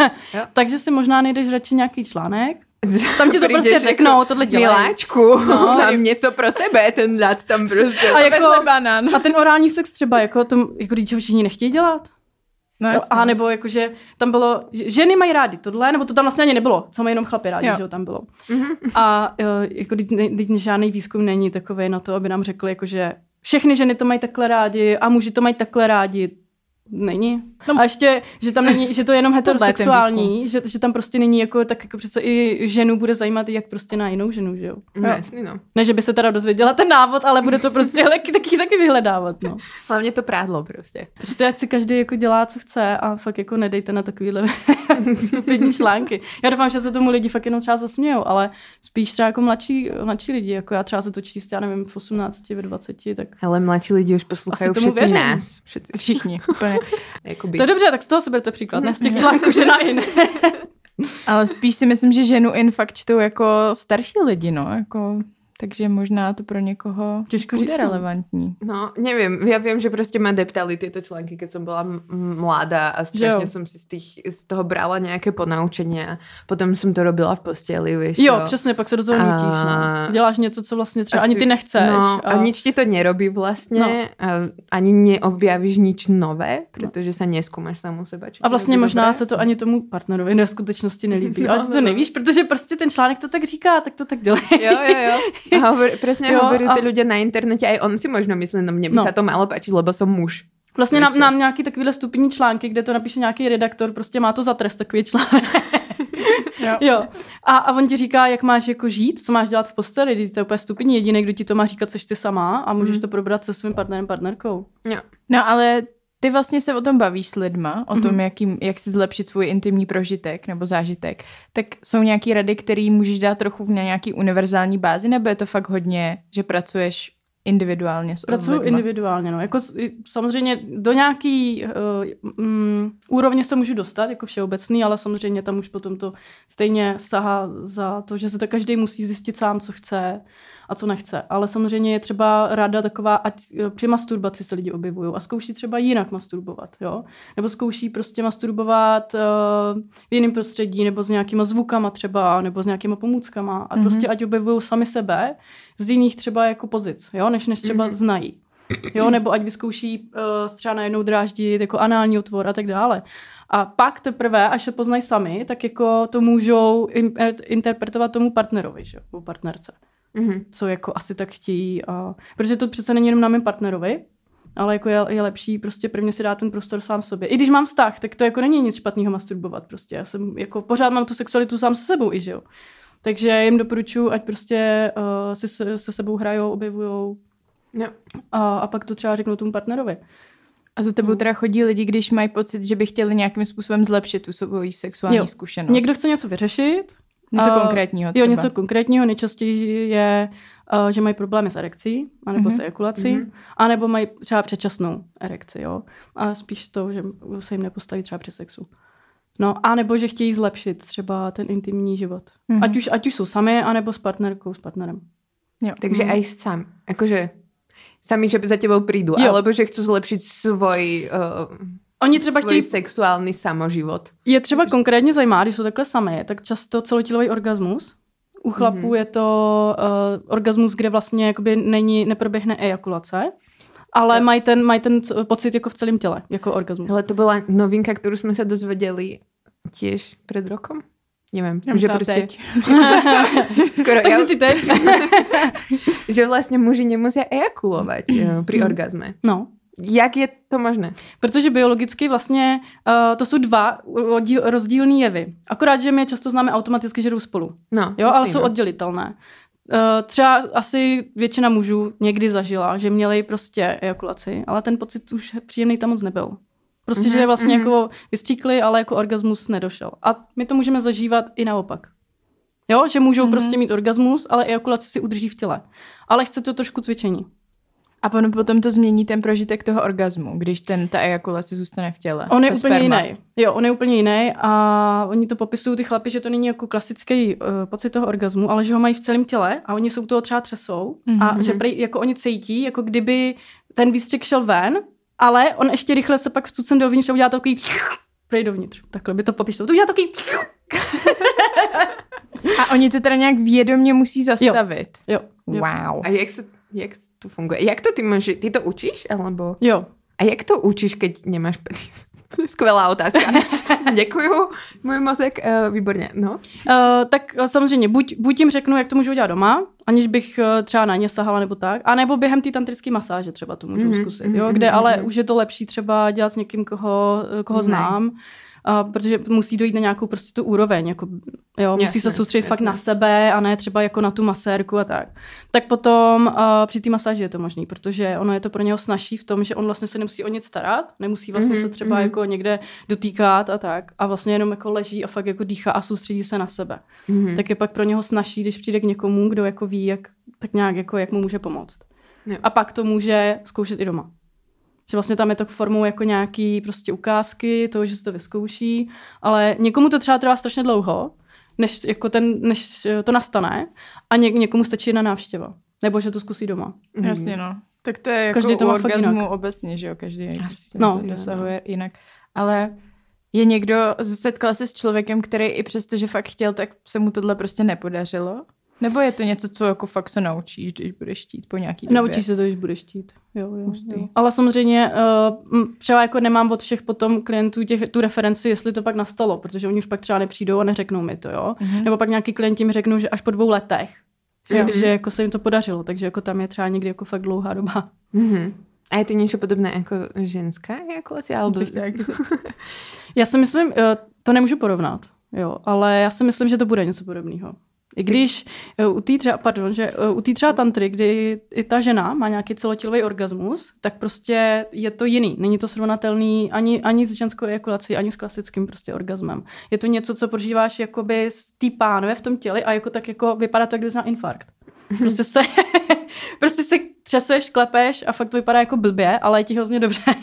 Takže si možná nejdeš radši nějaký článek, tam ti to Přijdeš prostě řeknou, tohle dělej. Miláčku, No, mám je- něco pro tebe, ten dát tam prostě. A jako, banán. a ten orální sex třeba, jako, to, jako když ho všichni nechtějí dělat. No, a nebo jakože tam bylo, že ženy mají rády tohle, nebo to tam vlastně ani nebylo, co mají jenom chlapi rádi, Jo. že jo, tam bylo. Mhm. A jako teď teď žádný výzkum není takový na to, aby nám řekli, jakože všechny ženy to mají takhle rádi a muži to mají takhle rádi. Není. No. a ještě, že tam není, že to je jenom heterosexuální, že, že tam prostě není jako, tak jako přece i ženu bude zajímat, jak prostě na jinou ženu, že jo. No, jasný, no. Ne, že by se teda dozvěděla ten návod, ale bude to prostě taky, taky, taky vyhledávat, no. Hlavně to prádlo prostě. Prostě ať si každý jako dělá, co chce a fakt jako nedejte na takovýhle stupidní články. Já doufám, že se tomu lidi fakt jenom třeba zasmějou, ale spíš třeba jako mladší, mladší lidi, jako já třeba se to číst, já nevím, v 18, ve 20, tak Ale mladší lidi už poslouchají všetci věřím. nás. Všetci, Všichni, úplně. jakoby. to je dobře, tak z toho si berte příklad, ne z těch článků, že na in. Ale spíš si myslím, že ženu in fakt čtou jako starší lidi, no, jako... Takže možná to pro někoho Těžko bude říct, no. relevantní. No, neviem. Ja viem, že proste ma deptali tieto články, keď som bola m- m- mladá a strašne jo. som si z, tých, z toho brala nejaké ponaučenia. Potom som to robila v posteli, vieš Jo, čo. přesně, pak se do toho A- nutíš. No. Děláš něco, co vlastně třeba ani Asi- ty nechceš. No, a nič ti to nerobí vlastne. No. A ani neobjavíš nič nové, pretože sa neskúmaš samú seba. či A vlastně možná dobré. se to ani tomu partnerovi ve skutečnosti nelíbí. No, ale ty to no, no. nevíš, protože prostě ten článek to tak říká, tak to tak dělej. Jo, jo, jo. A hovor, presne Jo, hovorí a- tí ľudia na internete, aj on si možno myslí, no mne by No. sa to malo páčiť, lebo som muž. Vlastně nám, nám nějaký takovýhle stupidní články, kde to napíše nějaký redaktor, prostě má to za trest takový článek. Jo. jo. A, a on ti říká, jak máš jako žít, co máš dělat v posteli, když to je úplně stupidní. Jediný, kdo ti to má říkat, seš ty sama a můžeš Mm. to probrat se svým partnerem, partnerkou. Jo. No ale ty vlastně se o tom bavíš s lidma, o tom, Mhm. jaký, jak si zlepšit svůj intimní prožitek nebo zážitek. Tak jsou nějaký rady, které můžeš dát trochu na nějaký univerzální bázi, nebo je to fakt hodně, že pracuješ individuálně s Pracuju lidma? individuálně, no. Jako, samozřejmě do nějaký uh, um, úrovně se můžu dostat, jako všeobecný, ale samozřejmě tam už potom to stejně sahá za to, že se to každý musí zjistit sám, co chce a co nechce. Ale samozřejmě je třeba rada taková, ať eh, při masturbaci se lidi objevují a zkouší třeba jinak masturbovat, jo? Nebo zkouší prostě masturbovat uh, v jiném prostředí, nebo s nějakýma zvukama třeba, nebo s nějakýma pomůckama a Mhm. prostě ať objevují sami sebe z jiných třeba jako pozic, jo? Než, než třeba Mhm. znají. Jo, nebo ať vyzkouší uh, třeba najednou dráždit jako anální otvor a tak dále. A pak teprve, až se poznají sami, tak jako to můžou interpretovat tomu partnerovi, že? nebo partnerce Mhm. co jako asi tak chtějí. A... Protože to přece není jenom na mém partnerovi, ale jako je, je lepší prostě prvně si dát ten prostor sám sobě. I když mám vztah, tak to jako není nic špatného masturbovat prostě. Já jsem jako pořád mám tu sexualitu sám se sebou i, že jo. Takže jim doporučuji, ať prostě uh, si se, se sebou hrajou, objevujou No. a, a pak to třeba řeknou tomu partnerovi. A za tebou teda chodí lidi, když mají pocit, že by chtěli nějakým způsobem zlepšit tu svoji sexuální Jo. zkušenost. Někdo chce něco vyřešit. Něco a- konkrétního Jo, třeba. něco konkrétního. Nejčastěji je, uh, že mají problémy s erekcí, anebo Mhm. s ejakulací, Mhm. anebo mají třeba předčasnou erekci, jo. A spíš to, že se jim nepostaví třeba při sexu. No, a nebo že chtějí zlepšit třeba ten intimní život. Mhm. Ať, už, ať už jsou sami, anebo s partnerkou, s partnerem. Jo. Takže Mhm. aj sám, akože sami, že za tebou prídu, Jo. alebo že chcú zlepšiť svoj, uh, Oni třeba chtějí, sexuálny samoživot. je třeba konkrétně zajímá, když jsou takhle sami, tak často celotělový orgasmus. U chlapů Mhm. je to uh, orgasmus, kde vlastně jakoby není, neproběhne ejakulace, ale Jo. mají ten, mají ten pocit jako v celém těle, jako orgasmus. Ale to bola novinka, ktorú sme sa dozvedeli tiež pred rokom? Neviem. Já že proste, teď. skoro, Takže ja, ty teď. že vlastne muži nemusia ejakulovať uh, pri orgazme. No, Jak je to možné? protože biologicky vlastně uh, to jsou dva oddíl, rozdílné jevy. Akorát, že my je často známe automaticky, že jdou spolu. No, Jo, ale jsou no. oddělitelné. Uh, třeba asi většina mužů někdy zažila, že měli prostě ejakulaci, ale ten pocit už příjemný tam moc nebyl. Prostě, Mhm, že vlastně mhm. jako vystříkli, ale jako orgasmus nedošel. A my to můžeme zažívat i naopak. Jo, že můžou Mhm. prostě mít orgasmus, ale ejakulaci si udrží v těle. Ale chce to trošku cvičení. A potom, potom to změní ten prožitek toho orgazmu, když ten, ta ejakulace zůstane v těle. On je úplně sperma. jiný. Jo, on je úplně jiný a oni to popisují ty chlapi, že to není jako klasický uh, pocit toho orgazmu, ale že ho mají v celém těle a oni jsou toho třeba třesou a Mhm. že prej, jako oni cítí, jako kdyby ten výstřik šel ven, ale on ještě rychle se pak vstucen dovnitř a udělá takový prej dovnitř. Takhle by to popisovalo. To udělá takový A oni to teda nějak vědomě musí zastavit. jo, jo, Wow. A jak, sa, jak to funguje? Jak to ty môžeš, ty to učíš? Alebo... jo. A jak to učíš, keď nemáš penis? Skvělá otázka. Děkuju, můj mozek, uh, výborně. No. Uh, tak uh, samozřejmě, buď, buď jim řeknu, jak to můžu udělat doma, aniž bych uh, třeba na ně sahala nebo tak, anebo během té tantrické masáže třeba to můžu Mhm, mm-hmm, zkusit, jo, mhm, kde ale mhm. už je to lepší třeba dělat s někým, koho, eh, koho Ne. znám, uh, protože musí dojít na nějakou prostě tu úroveň, jako, jo, musí Jasné, se soustředit fakt jasné. na sebe a ne třeba jako na tu masérku a tak. Tak potom uh, při té masáži je to možný, protože ono je to pro něho snažší v tom, že on vlastně se nemusí o nic starat, nemusí vlastně Mhm, se třeba mhm. jako někde dotýkat a tak a vlastně jenom jako leží a fakt jako dýchá a soustředí se na sebe Mhm. tak je pak pro něho snažší, když přijde k někomu, kdo jako ví, jak, tak nějak jako, jak mu může pomoct. Jo. A pak to může zkoušet i doma. Že vlastně tam je to formou jako nějaký prostě ukázky, toho, že se to vyzkouší, ale někomu to třeba trvá strašně dlouho, než, jako ten, než to nastane a ně, někomu stačí jedna návštěva. Nebo že to zkusí doma. Mhm. Jasně, no. Tak to je jako Každý to má orgazmu obecně, že jo, každý Asi, No. no, dosahuje jinak. Ale je někdo, setkal se s člověkem, který i přesto, že fakt chtěl, tak se mu tohle prostě nepodařilo? Nebo je to něco, co jako fakt se naučíš, když budeš chtít po nějaký době? Naučíš se to, když budeš chtít. Jo, jo, Hustý. jo. Ale samozřejmě uh, třeba jako nemám od všech potom klientů těch, tu referenci, jestli to pak nastalo, protože oni už pak třeba nepřijdou a neřeknou mi to, jo. Mhm. Nebo pak nějaký klienti mi řeknou, že až po dvou letech, že, Jo. že jako se jim to podařilo, takže jako tam je třeba někdy jako fakt dlouhá doba. Mhm. A je to něco podobné jako ženská ejakulace? Jsem Alebo... Já si myslím, uh, to nemůžu porovnat, jo, ale já si myslím, že to bude něco podobného. I když uh, u té třeba, pardon, že uh, u té třeba tantry, kdy i ta žena má nějaký celotělový orgasmus, tak prostě je to jiný. Není to srovnatelný ani, ani s ženskou ejakulací, ani s klasickým prostě orgasmem. Je to něco, co prožíváš jakoby z té pánve v tom těle a jako tak jako vypadá to, jak kdyby na infarkt. Prostě se, prostě se třeseš, klepeš a fakt to vypadá jako blbě, ale je ti hrozně dobře.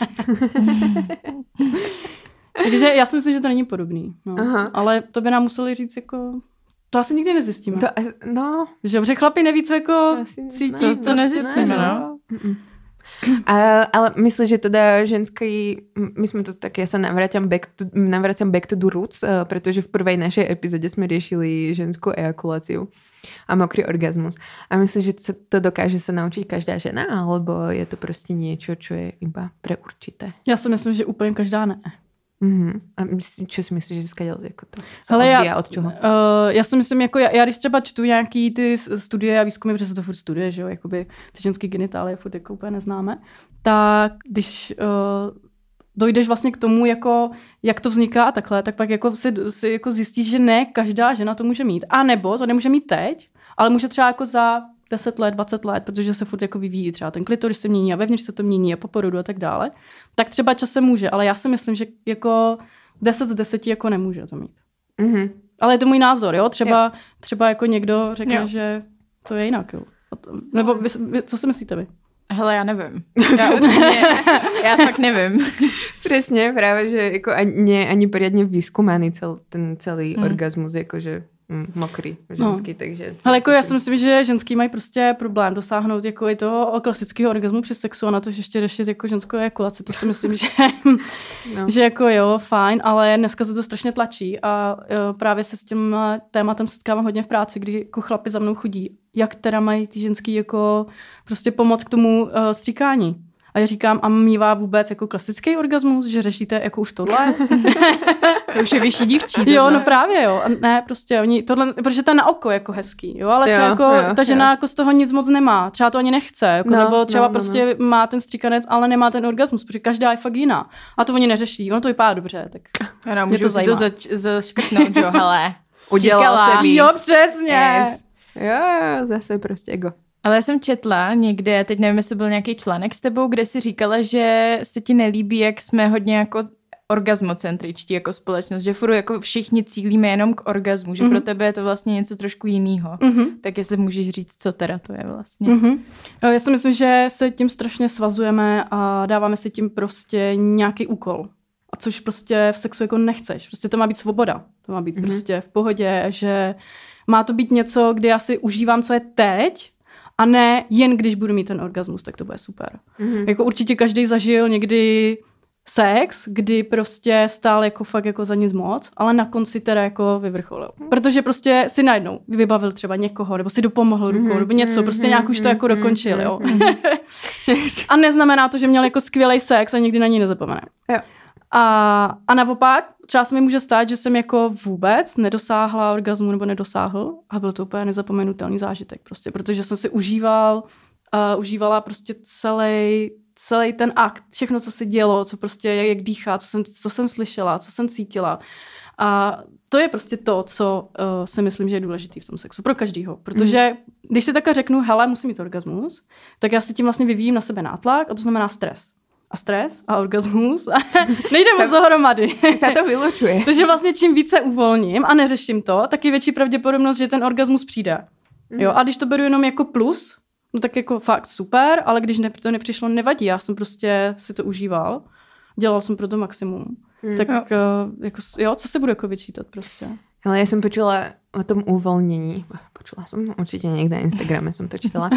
Takže já si myslím, že to není podobný. No. Aha. Ale to by nám museli říct jako... To asi nikdy nezjistíme. To, no, Že, že chlapi neví, co jako Asi cítí. ne. To- to prostě nezjistíme, že no. jo. A, ale myslíš, že teda ženský, my sme to tak, ja sa navrátam back to, navrátam back to the roots, uh, pretože v prvej našej epizóde sme riešili ženskú ejakuláciu a mokrý orgazmus. A myslíš, že sa to dokáže sa naučiť každá žena, alebo je to prostě niečo, čo je iba pre určité? Já si myslím, že úplně každá ne. Mhm. A čo si myslíš, že skadiaľ jako to sa Hele, já, od čoho? Uh, já si myslím, jako já, já když třeba čtu nějaký ty studie a výzkumy, protože se to furt studuje, že jo, jakoby ty ženský genitálie furt jako úplně neznáme, tak když uh, dojdeš vlastně k tomu, jako, jak to vzniká a takhle, tak pak jako si, si jako zjistíš, že ne každá žena to může mít. A nebo to nemůže mít teď, ale může třeba jako za 10 let, 20 let, protože se furt jako vyvíjí třeba ten klitoris se mění a vevnitř se to mění a po porodu a tak dále, tak třeba časem může, ale já si myslím, že jako 10 z 10 jako nemůže to mít. Mhm. Ale je to můj názor, jo? Třeba, třeba jako někdo řekne, Jo. že to je jinak, jo? Nebo vy, vy, co si myslíte vy? Hele, já nevím. Já upřímně, já fakt nevím. Presne, práve, že jako ani, ani poriadne vyskúmaný cel, ten celý Hmm. mm. orgazmus, jakože mm, mokrý, ženský, no. takže... Ale jako já si myslím, že ženský mají prostě problém dosáhnout jako i toho klasického orgazmu při sexu a na to že ještě řešit jako ženskou ejakulaci. To si myslím, že, No. že jako jo, fajn, ale dneska se to strašně tlačí a jo, právě se s tím tématem setkávám hodně v práci, kdy jako chlapi za mnou chodí, jak teda mají ty ženský jako prostě pomoc k tomu uh, stříkání. A já říkám, a mývá vůbec jako klasický orgasmus, že řešíte jako už tohle? To už je vyšší dívčí. Jo, tohle. no právě jo. A ne, prostě oni tohle, protože to je na oko jako hezký, jo, ale třeba Jo, jako jo, ta žena jo. jako z toho nic moc nemá. Třeba to ani nechce, jako, No, nebo třeba no, no, prostě má ten stříkanec, ale nemá ten orgasmus, protože každá je fakt jiná. A to oni neřeší, ono to vypadá dobře, tak Ano, Mě můžu to si to zajímá. zač- zaškrtnout, jo, hele. Udělal Stříkala. se ví. Jo, přesně. Yes. Jo, jo, zase prostě ego. Ale já jsem četla někde, teď nevím, jestli byl nějaký článek s tebou, kde si říkala, že se ti nelíbí, jak jsme hodně jako orgazmocentričtí jako společnost, že furt jako všichni cílíme jenom k orgazmu, že mm-hmm. pro tebe je to vlastně něco trošku jiného. Mhm. Tak jestli můžeš říct, co teda to je vlastně. Mhm. Eh, Já si myslím, že se tím strašně svazujeme a dáváme si tím prostě nějaký úkol. A což prostě v sexu jako nechceš. Prostě to má být svoboda. To má být Mhm. mm-hmm. prostě v pohodě, že má to být něco, kdy já si užívám, co je teď, a ne jen když budu mít ten orgasmus, tak to bude super. Mhm. Jako určitě každý zažil někdy sex, kdy prostě stál jako fakt jako za nic moc, ale na konci teda jako vyvrcholil. Protože prostě si najednou vybavil třeba někoho, nebo si dopomohl rukou, Mhm, nebo něco, prostě nějak už to jako mhm, dokončil, jo. mhm. A neznamená to, že měl jako skvělý sex a nikdy na ní nezapomene. Jo. A, a naopak, třeba se mi může stát, že jsem jako vůbec nedosáhla orgazmu nebo nedosáhl a byl to úplně nezapomenutelný zážitek prostě, protože jsem si užíval, uh, užívala prostě celý celý ten akt, všechno, co se dělo, co prostě, jak, jak dýchá, co jsem, co jsem slyšela, co jsem cítila. A to je prostě to, co uh, si myslím, že je důležité v tom sexu pro každýho. Protože mm. když si takhle řeknu, hele, musím mít orgasmus, tak já si tím vlastně vyvíjím na sebe nátlak a to znamená stres. A stres a orgasmus a nejde moc dohromady. Sa to vylučuje. Takže vlastně čím více uvolním a neřeším to, tak je větší pravděpodobnost, že ten orgasmus přijde. Jo, a když to beru jenom jako plus, no tak jako fakt super, ale když ne, to nepřišlo, nevadí. Já jsem prostě si to užíval. Dělal jsem pro to maximum. Mm. Tak Jo. jo. jako, jo, co se budu jako vyčítat prostě. Ale ja som počula o tom uvoľnení. Počula som, určite niekde na Instagrame som to čítala.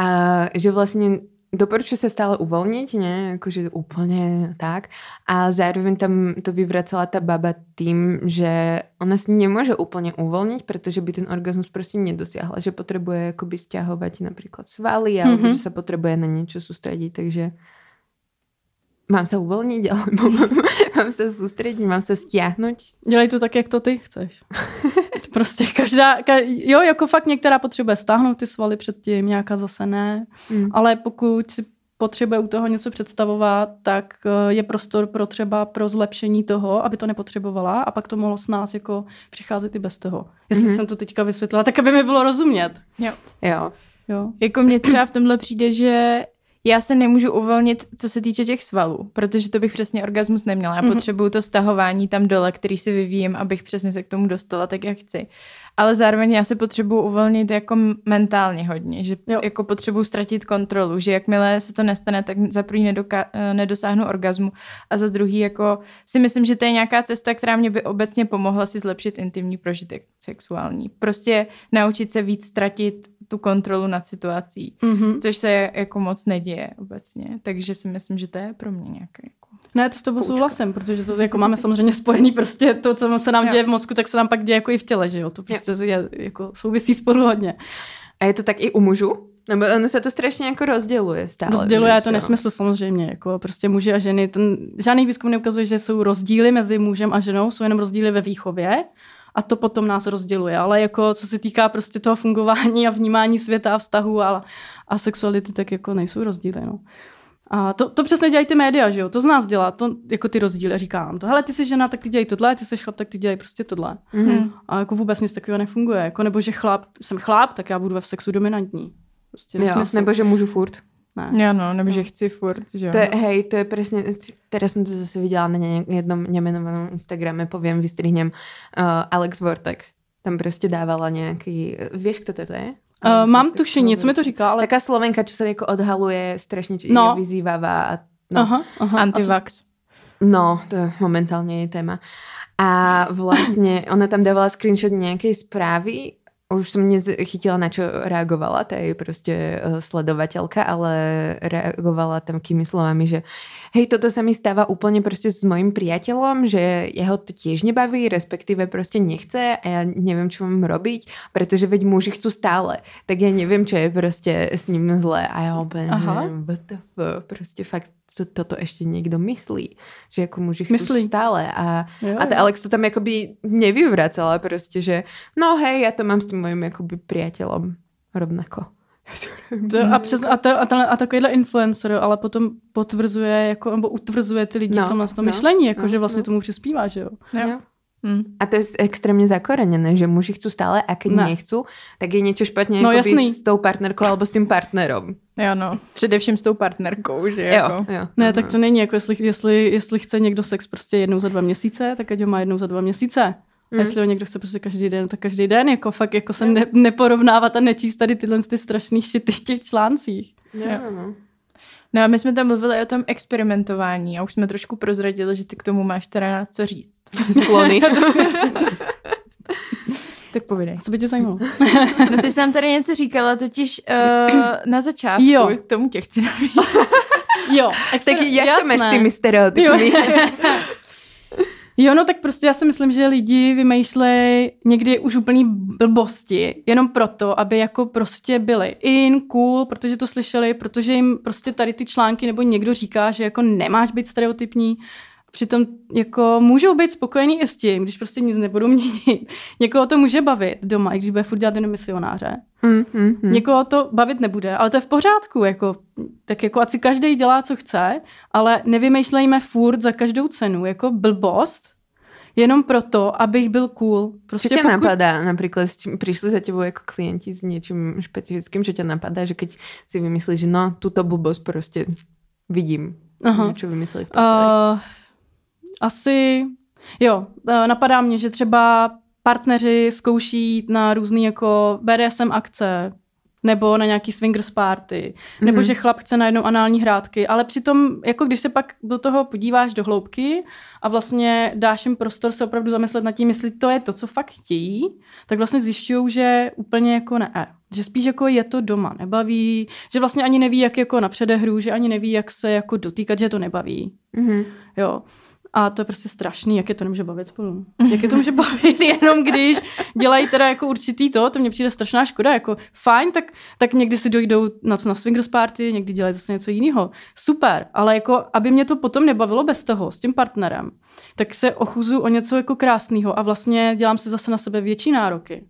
A že vlastne doporučuje sa stále uvoľniť, nie? Akože úplne tak. A zároveň tam to vyvracala tá baba tým, že ona si nemôže úplne uvoľniť, pretože by ten orgazmus proste nedosiahla. Že potrebuje akoby stiahovať napríklad svaly, alebo Mhm. že sa potrebuje na niečo sústrediť. Takže mám sa uvoľniť, alebo mám, mám sa sústrediť, mám sa stiahnuť. Dělej to tak, jak to ty chceš. prostě každá, ka, jo, jako fakt některá potřebuje stáhnout ty svaly předtím, nějaká zase ne. Mm. Ale pokud si potřebuje u toho něco představovat, tak eh, je prostor pro třeba pro zlepšení toho, aby to nepotřebovala a pak to mohlo s nás jako přicházet i bez toho. Jestli Mhm. mm-hmm. jsem to teďka vysvětlila, tak aby mi bylo rozumět. Jo. Jo. Jo. Jako mně třeba v tomhle přijde, že já se nemůžu uvolnit, co se týče těch svalů, protože to bych přesně orgasmus neměla. Já Mhm. potřebuju to stahování tam dole, který si vyvíjím, abych přesně se k tomu dostala tak, jak chci. Ale zároveň já se potřebuji uvolnit jako mentálně hodně, že Jo. jako potřebuji ztratit kontrolu, že jakmile se to nestane, tak za prvý nedoka- eh, nedosáhnu orgazmu a za druhý jako si myslím, že to je nějaká cesta, která mě by obecně pomohla si zlepšit intimní prožitek sexuální. Prostě naučit se víc ztratit tu kontrolu nad situací, Mhm. což se jako moc neděje obecně. Takže si myslím, že to je pro mě nějaké jako... Ne, to s tobou souhlasím, protože to jako máme samozřejmě spojený prostě to, co se nám Jo. děje v mozku, tak se nám pak děje jako i v těle, že jo? To prostě je, jako souvisí spolu hodně. A je to tak i u mužů? Nebo ono se to strašně jako rozděluje stále. Rozděluje víš, to jo? nesmysl samozřejmě, jako prostě muži a ženy. Ten, žádný výzkum neukazuje, že jsou rozdíly mezi mužem a ženou, jsou jenom rozdíly ve výchově a to potom nás rozděluje. Ale jako co se týká prostě toho fungování a vnímání světa a vztahu a, a sexuality, tak jako nejsou rozdíly. No. A to, to přesně dělají ty média, že jo? To z nás dělá, to jako ty rozdíly, říkám. To, hele, ty jsi žena, tak ty dělají tohle, ty jsi chlap, tak ty dělají prostě tohle. Mhm. A jako vůbec nic takového nefunguje. Jako, nebo že chlap, jsem chlap, tak já budu ve sexu dominantní. Prostě Jo, nesmysl. nebo že můžu furt. Ne. Jo, no, nebo že chci furt, že jo. To je, hej, to je presne, teraz som to zase videla na jednom nemenovanom Instagrame, poviem, vystrihnem uh, Alex Vortex. Tam prostě dávala nějaký, vieš, kto to je? Uh, mám tušení, co mi to říká, ale... Taká Slovenka, čo sa jako odhaluje, strašně No. no. vyzývavá. A, no. Aha, aha. Antivax. no, to je momentálně je téma. A vlastně ona tam dávala screenshot nějaké zprávy, už som nechytila, na čo reagovala, tá je proste uh, sledovateľka, ale reagovala tam takými slovami, že hej, toto sa mi stáva úplne proste s mojim priateľom, že jeho to tiež nebaví, respektíve proste nechce a ja neviem, čo mám robiť, pretože veď muži chcú stále, tak ja neviem, čo je proste s ním zlé a what the fuck, proste fakt co toto ešte niekto myslí, že ako muži chcú Myslí. stále a Jo, a ta. Alex to tam jakoby nevyvracala prostě, že no hej, já to mám s tím mojím jakoby priateľom rovnako. To, a, přes, a, ta, a, ta, a takovýhle influencer, ale potom potvrzuje, jako, nebo utvrzuje ty lidi No, v tomhle tom no, myšlení, jako, no, že vlastně no. tomu přispívá, že jo. Jo. Hm. A to je extrémně zakorenené, že muži chcú stále a keď Ne. nechcú, tak je niečo špatně No, no, jasný. s tou partnerkou alebo s tím partnerom. Jo, no. Především s tou partnerkou, že Jo, jako. jo. Ne, aha. tak to není, jako jestli, jestli, jestli chce někdo sex prostě jednou za dva měsíce, tak ať ho má jednou za dva měsíce. A Mm. jestli ho někdo chce prostě každý den, tak každý den, jako fakt jako se ne, neporovnávat a nečíst tady tyhle ty strašný šity v těch článcích. Jo, no. No a my jsme tam mluvili o tom experimentování a už jsme trošku prozradili, že ty k tomu máš teda co říct. Sklony. Tak povídej. Co by tě zajímalo? No ty jsi nám tady něco říkala, totiž uh, na začátku, Jo. k tomu tě chci nabít. Jo, tak jak to máš s tými stereotypy? Jo, no tak prostě já si myslím, že lidi vymýšlejí někdy už úplný blbosti, jenom proto, aby jako prostě byli in, cool, protože to slyšeli, protože jim prostě tady ty články nebo někdo říká, že jako nemáš být stereotypní, Přitom jako můžou být spokojení i s tím, když prostě nic nebudou měnit. Někoho to může bavit doma, i když bude furt dělat jenom misionáře. Mm, mm, mm. Někoho to bavit nebude, ale to je v pořádku. Jako, tak jako ať si každý dělá, co chce, ale nevymýšlejme furt za každou cenu jako blbost, jenom proto, abych byl cool. Prostě Čo ťa pokud... napadá, napríklad čím prišli za tebou ako klienti s niečím špecifickým, čo ťa napadá, že keď si vymyslíš, že no, túto blbosť proste vidím, Aha. že čo vymysleli v. Uh, asi, jo, napadá mě, že třeba partneři zkouší jít na různý jako BDSM akce, nebo na nějaký swingers party, mm-hmm. nebo Mhm. že chlap chce najednou anální hrádky, ale přitom, jako když se pak do toho podíváš do hloubky a vlastně dáš jim prostor se opravdu zamyslet nad tím, jestli to je to, co fakt chtějí, tak vlastně zjišťují, že úplně jako ne. Že spíš jako je to doma, nebaví, že vlastně ani neví, jak jako na předehru, že ani neví, jak se jako dotýkat, že to nebaví. Mhm. Jo. A to je prostě strašný, jak je to nemůže bavit spolu. Jak je to může bavit jenom když dělají teda jako určitý to, to mně přijde strašná škoda, jako fajn, tak, tak někdy si dojdou na co na swingers party, někdy dělají zase něco jiného. Super, ale jako aby mě to potom nebavilo bez toho, s tím partnerem, tak se ochuzu o něco jako krásného a vlastně dělám si zase na sebe větší nároky.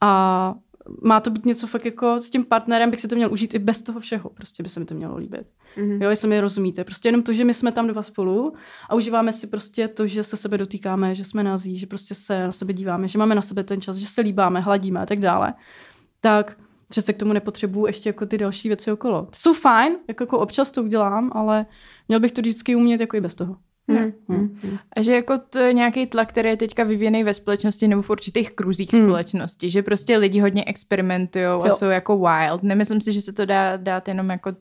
A má to být něco fakt jako s tím partnerem, bych si to měl užít i bez toho všeho, prostě by se mi to mělo líbit. Mhm. Jo, jestli mi rozumíte. Prostě jenom to, že my jsme tam dva spolu a užíváme si prostě to, že se sebe dotýkáme, že jsme nazí, že prostě se na sebe díváme, že máme na sebe ten čas, že se líbáme, hladíme a tak dále. Tak přece k tomu nepotřebuju ještě jako ty další věci okolo. Jsou fajn, jako, jako občas to udělám, ale měl bych to vždycky umět jako i bez toho. Mm, mm, mm. A že jako to je nějaký tlak, který je teďka vyvíjený ve společnosti nebo v určitých kruzích Hmm. společnosti, že prostě lidi hodně experimentují a jsou jako wild. Nemyslím si, že se to dá dát jenom jako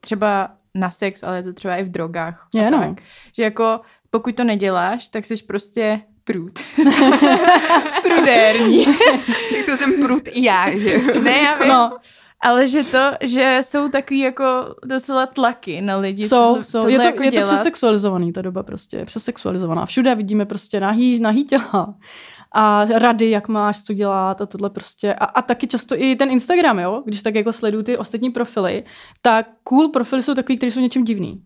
třeba na sex, ale je to třeba i v drogách. Je, no. tak. Že jako pokud to neděláš, tak jsi prostě průd. Prudérní. Tak to jsem prut i já, že? ne, já vím. No, Ale že to, že jsou takový jako docela tlaky na lidi. jsou, tohle, jsou. tohle Je to, jako je to přesexualizovaný, ta doba prostě, je přesexualizovaná. Všude vidíme prostě nahý, nahý těla a rady, jak máš, co dělat a tohle prostě. A, a taky často i ten Instagram, jo, když tak jako sleduju ty ostatní profily, tak cool profily jsou takový, které jsou něčím divný.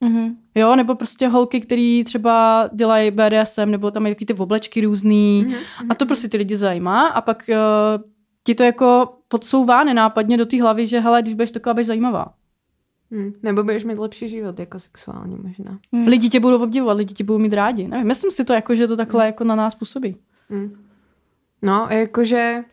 Mhm. Jo, nebo prostě holky, který třeba dělají BDSM, nebo tam mají taky ty oblečky různý. Mhm, A to prostě ty lidi zajímá a pak uh, ti to jako podsouvá nenápadně do té hlavy, že hele, když budeš taková, budeš zajímavá. Mm. Nebo budeš mít lepší život, jako sexuálně možná. Hmm. Lidi tě budou obdivovat, lidi tě budou mít rádi. Nevím, myslím si to jako, že to takhle jako na nás působí. Mm. No, jakože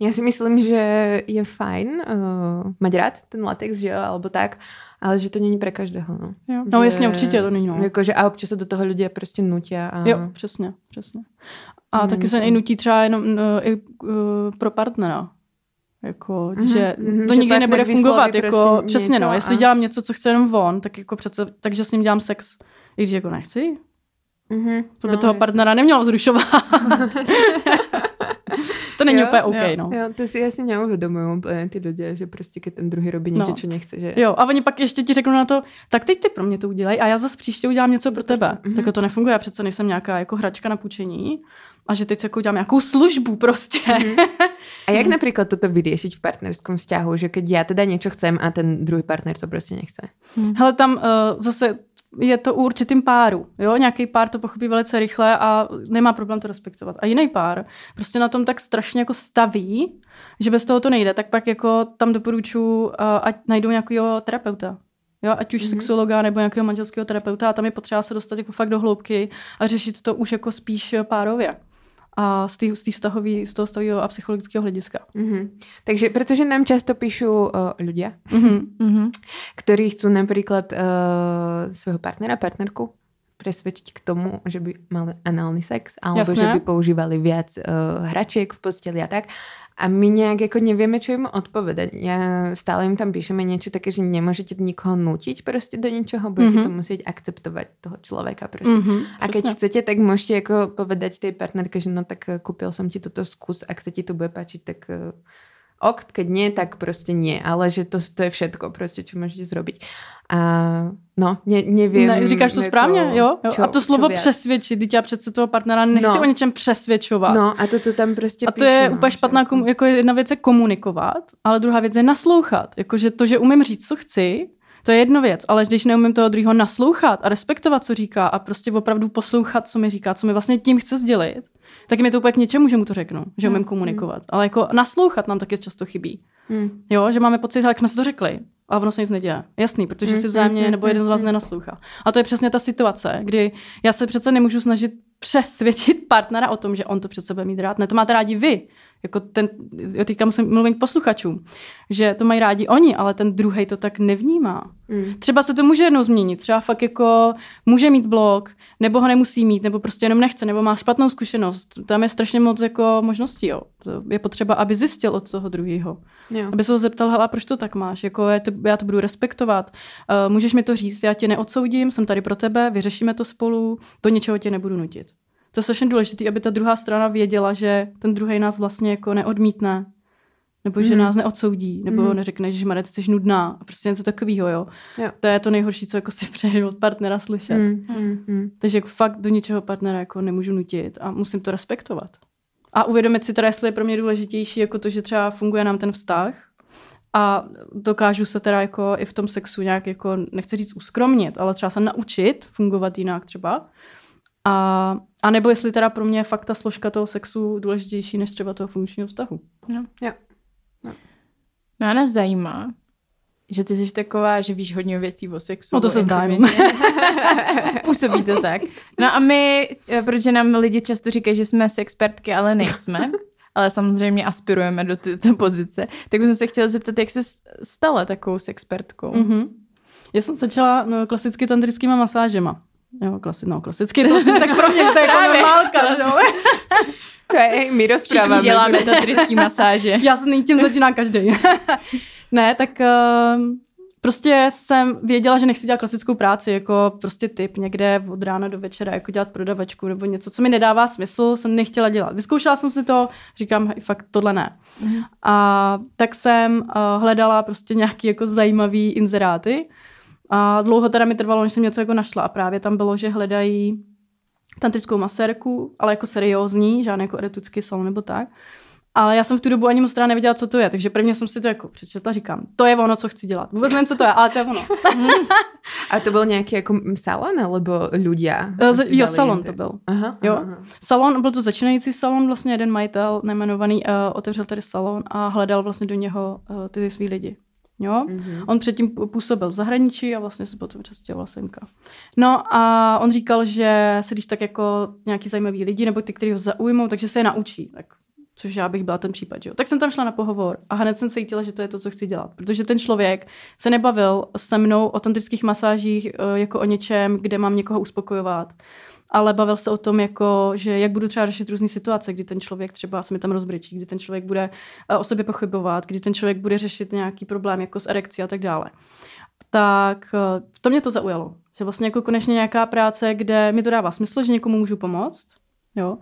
já si myslím, že je fajn uh, mať rád ten latex, že jo, alebo tak, ale že to není pre každého, no. Jo. No že, jasně, určitě to není, no. Jakože a občas se do toho lidé prostě nutia. A... Jo, přesně, přesně. A Není taky se to- i nutí třeba jenom uh, i uh, pro partnera. Jako, Mhm, že mhm, to že nikdy nebude fungovat. Jako, prostě přesně, no. Jestli a- dělám něco, co chce jenom on, tak jako přece, takže s ním dělám sex. I když jako nechci, Mhm, to by no, toho jasně. partnera nemělo vzrušovat. to není Jo, úplně OK, jo, no. Jo, to si asi neuvědomují úplně ty lidé, že prostě když ten druhý robí něco, No. co nechce, že... Jo, a oni pak ještě ti řeknou na to, tak teď ty pro mě to udělej a já zase příště udělám něco pro tebe. Mhm. Tak to nefunguje, já přece nejsem nějaká jako hračka na půjčení a že teď jako udělám nějakou službu prostě. A jak například toto vyriešiť v partnerskom vzťahu, že keď já teda něco chcem a ten druhý partner to prostě nechce? Hele, tam uh, zase je to u určitým páru. Jo? Nějaký pár to pochopí velice rychle a nemá problém to respektovat. A jiný pár prostě na tom tak strašně jako staví, že bez toho to nejde, tak pak jako tam doporučuji, uh, ať najdou nějakého terapeuta. Jo, ať už Mhm. mm-hmm. sexologa nebo nějakého manželského terapeuta a tam je potřeba se dostat jako fakt do hloubky a řešit to už jako spíš párově. A z, tý, z, tý vztahový, z toho stavého a psychologického hlediska. Mhm. Takže, protože nám často píšu uh, ľudia, Mhm. Mhm. ktorí chcú napríklad uh, svojho partnera, partnerku presvedčiť k tomu, že by mali análny sex, alebo Jasné. že by používali viac uh, hračiek v posteli a tak. A my nejak jako nevieme, čo im odpovedať. Ja stále im tam píšeme niečo také, že nemôžete nikoho nutiť prostě do ničoho, budete Mhm. to musieť akceptovať toho človeka prostě. Mhm, A keď přesně. chcete, tak môžete jako povedať tej partnerke, že no tak eh, kúpil som ti toto skús, ak sa ti to bude páčiť, tak eh, ok, keď nie, tak prostě nie, ale že to, to je všetko prostě, čo môžete zrobiť. A no, ne, neviem. Ne, říkáš to jako, správně, jo? jo. čo- a to slovo přesvědčit, teď já přece toho partnera nechci No. o něčem přesvědčovat. No a to, to tam prostě a to píšu, je no, úplně špatná, jako- komu- jako jedna věc je komunikovat, ale druhá věc je naslouchat. Jakože to, že umím říct, co chci, to je jedna věc, ale když neumím toho druhého naslouchat a respektovat, co říká a prostě opravdu poslouchat, co mi říká, co mi vlastně tím chce sdělit, tak mi to úplně k něčemu, že mu to řeknu, že umím komunikovat. Ale jako naslouchat nám taky často chybí. Hm. Jo, že máme pocit, že jak jsme si to řekli, a ono se nic neděje. Jasný, protože Mm, si mm, vzájemně mm, nebo jeden z vás mm. nenaslouchá. A to je přesně ta situace, kdy já se přece nemůžu snažit přesvědčit partnera o tom, že on to přece bude mít rád. Ne, to máte rádi vy. Jako ten, já teďka musím mluvit k posluchačům, že to mají rádi oni, ale ten druhý to tak nevnímá. Hm. Třeba se to může jednou změnit, třeba fakt jako může mít blog, nebo ho nemusí mít, nebo prostě jenom nechce, nebo má špatnou zkušenost. Tam je strašně moc jako možností, jo. To je potřeba, aby zjistil od toho druhého. Aby se ho zeptal, hele, proč to tak máš? Jako, já, to, já to budu respektovat. Uh, můžeš mi to říct, já tě neodsoudím, jsem tady pro tebe, vyřešíme to spolu, do něčeho tě nebudu nutit. To je strašně důležité, aby ta druhá strana věděla, že ten druhý nás vlastně jako neodmítne, nebo že Mhm. nás neodsoudí, nebo Mhm. neřekne, že Marec, jsi nudná, a prostě něco takového, jo. Jo. To je to nejhorší, co jako si přeješ od partnera slyšet. Hm, hm, hm. Takže jako fakt do ničeho partnera jako nemůžu nutit a musím to respektovat. A uvědomit si teda, jestli je pro mě důležitější jako to, že třeba funguje nám ten vztah a dokážu se teda jako i v tom sexu nějak jako, nechci říct uskromnit, ale třeba se naučit fungovat jinak třeba. A, a nebo jestli teda pro mě je fakt ta složka toho sexu důležitější než třeba toho funkčního vztahu. No a nás zajímá, že ty jsi taková, že víš hodně věcí o sexu. No to se zdá. Působí to tak. No a my, eh, protože nám lidi často říkají, že jsme sexpertky, ale nejsme, ale samozřejmě aspirujeme do této pozice, tak bych se chtěla zeptat, jak se stala takovou sexpertkou. Mm-hmm. Já jsem začala no, klasicky tantrickýma masážema. Jo, klasi, no, klasicky to tak pro mě, že to je jako normálka. Jo. Hej, my rozpráváme. děláme tantrický masáže. Já se tím začíná každý. ne, tak uh, prostě jsem věděla, že nechci dělat klasickou práci, jako prostě typ někde od rána do večera, jako dělat prodavačku nebo něco, co mi nedává smysl, jsem nechtěla dělat. Vyzkoušela jsem si to, říkám, hej, fakt tohle ne. A tak jsem uh, hledala prostě nějaký jako zajímavý inzeráty a dlouho teda mi trvalo, než jsem něco jako našla a právě tam bylo, že hledají tantrickou masérku, ale jako seriózní, žádný jako erotický salon nebo tak. Ale já jsem v tu dobu ani moc teda nevěděla, co to je, takže prvně jsem si to jako přečetla, říkám, to je ono, co chci dělat. Vůbec nevím, co to je, ale to je ono. A to byl nějaký jako salon, alebo ľudia? Eh, z- jo, salon to byl. Aha, Jo. aha. Salon, byl to začínající salon, vlastně jeden majitel nejmenovaný uh, otevřel tady salon a hledal vlastně do něho uh, ty svý lidi. Jo? Mhm. On předtím působil v zahraničí a vlastně se potom přestěhoval semka. No a on říkal, že se když tak jako nějaký zajímavý lidi nebo ty, kteří ho zaujmou, takže se je naučí. Tak což já bych byla ten případ, jo. Tak jsem tam šla na pohovor a hned jsem cítila, že to je to, co chci dělat. Protože ten člověk se nebavil se mnou o tantrických masážích eh, jako o něčem, kde mám někoho uspokojovat, ale bavil se o tom, jako, že jak budu třeba řešit různé situace, kdy ten člověk třeba se mi tam rozbrečí, kdy ten člověk bude eh, o sobě pochybovat, kdy ten člověk bude řešit nějaký problém jako s erekcí a tak dále. Tak eh, to mě to zaujalo. Že vlastně jako konečně nějaká práce, kde mi to dává smysl, že někomu můžu pomoct. Jo.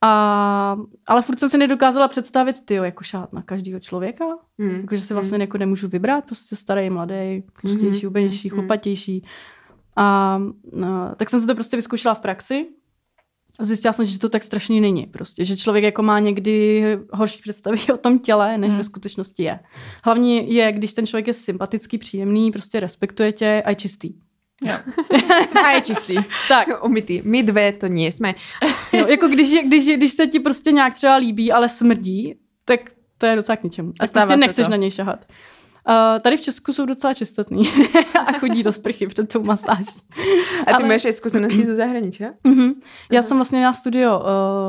A, ale furt jsem si nedokázala představit, ty jako šát na každého člověka. Hmm. Jako, že si vlastně jako nemůžu vybrat, prostě starý, mladý, tlustější, Mhm, hubenější, mhm. chlpatější. A, a tak jsem si to prostě vyzkoušela v praxi. A zjistila jsem, že to tak strašně není. Prostě, že člověk jako má někdy horší představy o tom těle, než ve skutečnosti je. Hlavně je, když ten člověk je sympatický, příjemný, prostě respektuje tě a je čistý. Jo. A je čistý. Tak, Umytý. My dve to nie sme. no, jako když, když, když se ti prostě nějak třeba líbí, ale smrdí, tak to je docela k ničemu. Stává prostě se nechceš to. na něj šahat. Uh, tady v Česku jsou docela čistotní a chodí do sprchy před tou masáží. A ty Ale- máš aj skúsenosti zo zahraničia? Mhm. Já jsem vlastně měla studio uh,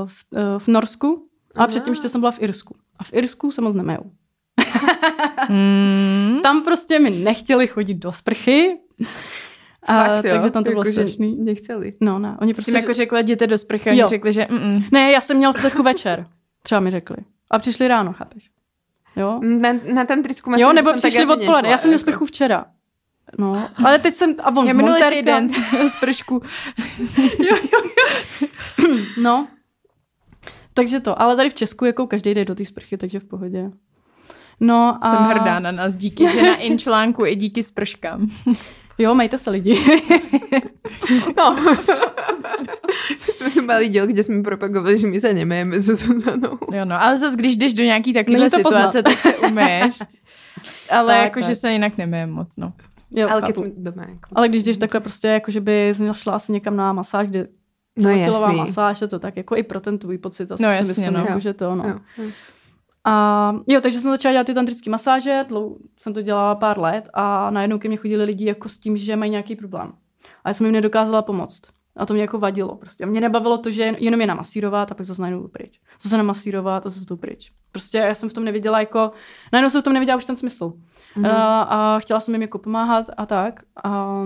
v, uh, v Norsku a předtím ještě jsem byla v Irsku. A v Irsku se moc nemejou. Mm. Tam prostě mi nechtěli chodit do sprchy. A, Fakt, jo? takže tam to bylo Jako, strašný. Nechceli. No, ne, oni Prostě prostě... jako řekla, jděte do sprchy a oni řekli, že mm, Ne, já jsem měla v sprchu večer, třeba mi řekli. A přišli ráno, chápeš? Jo? Na, na tantrickou masáž Jo, nebo přišli odpoledne. Já jsem měla jako. sprchu včera. No, ale teď jsem, a on Já minulý týden z pršku. jo, jo, jo. No. Takže to, ale tady v Česku jako každý jde do té sprchy, takže v pohodě. No a... Jsem hrdá na nás díky, že na in článku i díky sprškám. Jo, majte se lidi. No. my jsme tu mali diel, kde jsme propagovali, že my se nemejeme so Zuzanou. Jo, no, ale zase, když jdeš do nějaký takové situace, poznat. tak se umeješ. Ale Tak, jako, tak. že se jinak nemejem moc, no. jo, Ale jsme doma. Jako. ale když jdeš takhle prostě, jako že by šla asi někam na masáž, kde No celotělová jasný. masáž, je to tak jako i pro ten tvůj pocit. Asi No si jasně, myslím, no. jako, Jo. že to, no. Jo. jo. A jo, takže jsem začala dělat ty tantrické masáže, dlou, jsem to dělala pár let a najednou ke mně chodili lidi jako s tím, že mají nějaký problém. A já jsem jim nedokázala pomoct. A to mě jako vadilo prostě. A mě nebavilo to, že jenom je namasírovat a pak zase najednou pryč. Zase namasírovat a zase jdu pryč. Prostě já jsem v tom neviděla jako, najednou jsem v tom neviděla už ten smysl. Mhm. A, a chtěla jsem jim jako pomáhat a tak. A,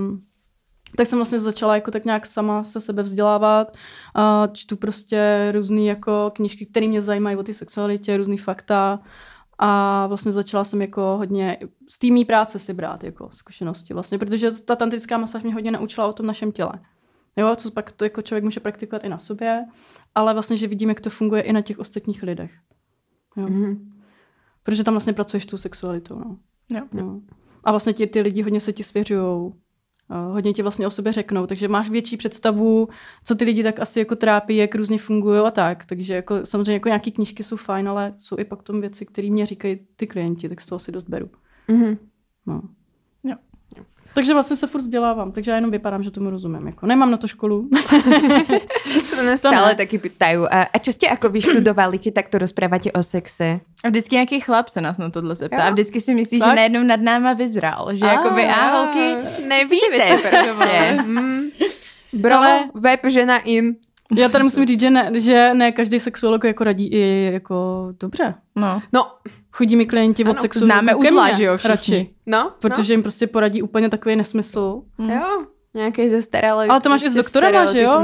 tak jsem vlastně začala jako tak nějak sama se sebe vzdělávat. A čtu prostě různé jako knížky, které mě zajímají o té sexualitě, různý fakta. A vlastně začala jsem jako hodně z té práce si brát jako zkušenosti vlastně, protože ta tantrická masáž mě hodně naučila o tom našem těle. Jo, co pak to jako člověk může praktikovat i na sobě, ale vlastně, že vidím, jak to funguje i na těch ostatních lidech. Jo. Mhm. Protože tam vlastně pracuješ s tou sexualitou. No. Jo. No. A vlastně ti, ty lidi hodně se ti svěřují, hodně ti vlastně o sobě řeknou, takže máš větší představu, co ty lidi tak asi jako trápí, jak různě fungují a tak. Takže jako, samozřejmě jako nějaký knížky jsou fajn, ale jsou i pak tom věci, které mě říkají ty klienti, tak z toho si dost beru. Mhm. No. Takže vlastně se furt vzdělávám, takže já jenom vypadám, že tomu rozumím. Jako. Nemám na to školu. To nás To stále taky pýtajú. A, a čo ste ako vyštudovali, keď takto rozprávate o sexe? A vždycky nějaký chlap se nás na tohle zeptá. Jo. A vždycky si myslí, že Tak? najednou nad náma vyzral. Že jakoby, a holky, Nevíte prostě. Mm. Bro, Ale- web, žena in. Já tady musím říct, že ne, že ne každý sexuolog jako radí i jako dobře. no. No, Chodí mi klienti od Ano, sexu známe uzla, že jo, všichni. radši. no. Protože jim prostě poradí úplně takový nesmysl. no. Jo. Nějaký zastaralý. Ale to máš i s doktorama, že jo?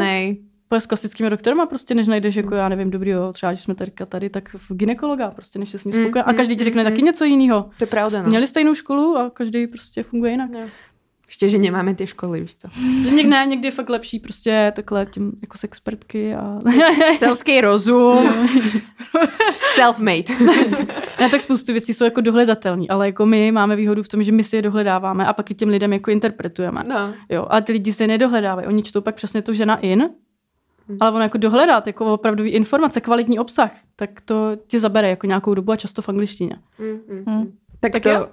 Ale s klasickými doktorama prostě, než najdeš, jako já nevím, dobrýho, třeba když jsme teďka tady, tak v ginekologa, prostě než se s ní Mm. A mm, každý ti řekne mm, taky mm. něco jiného. To je pravda, no. Měli stejnou školu a každý prostě funguje jinak. No. Ještě, že nemáme ty školy, víš co. Někdy ne, někdy je fakt lepší prostě takhle tím jako expertky a... Selský rozum. Self-made. ne, tak spoustu věcí jsou jako dohledatelné, ale jako my máme výhodu v tom, že my si je dohledáváme a pak je těm lidem jako interpretujeme. No. Jo, a ty lidi si je nedohledávají. Oni čtou pak přesně to žena in, Hmm. ale on jako dohledat, jako opravdový informace, kvalitní obsah, tak to ti zabere jako nějakou dobu a často v angličtině. Mm, mm, Mm. Tak, Tak to, jo.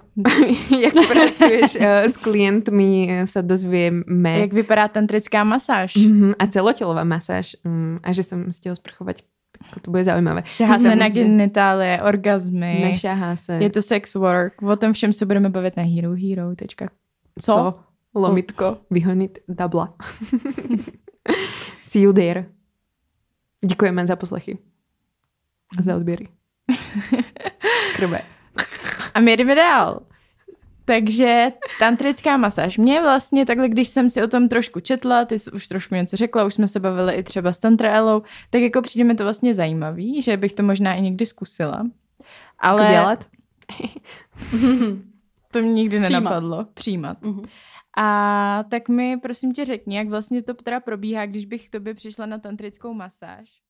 jak pracuješ uh, s klientmi, eh, sa dozvieme. Jak vypadá tantrická masáž? Mhm, a celotelová masáž. Mm, a že jsem chtěla sprchovat, tak to bude zaujímavé. Šahá se na genitálie, orgazmy. Nešahá se. Je to sex work. O tom všem se budeme bavit na herohero. Tečka. Co? Co? Lomitko, vyhonit dabla. See you there. Děkujeme za poslechy. A za odběry. Krve. A my jdeme dál. Takže tantrická masáž. Mě vlastně takhle, když jsem si o tom trošku četla, ty jsi už trošku něco řekla, už jsme se bavili i třeba s Tantra Elou, tak jako přijde mi to vlastně zajímavý, že bych to možná i někdy zkusila. Ale Ale... dělat? to mě nikdy Přijímat. nenapadlo. Přijímat. Mhm. A tak mi prosím tě řekni, jak vlastně to teda probíhá, když bych k tobě přišla na tantrickou masáž.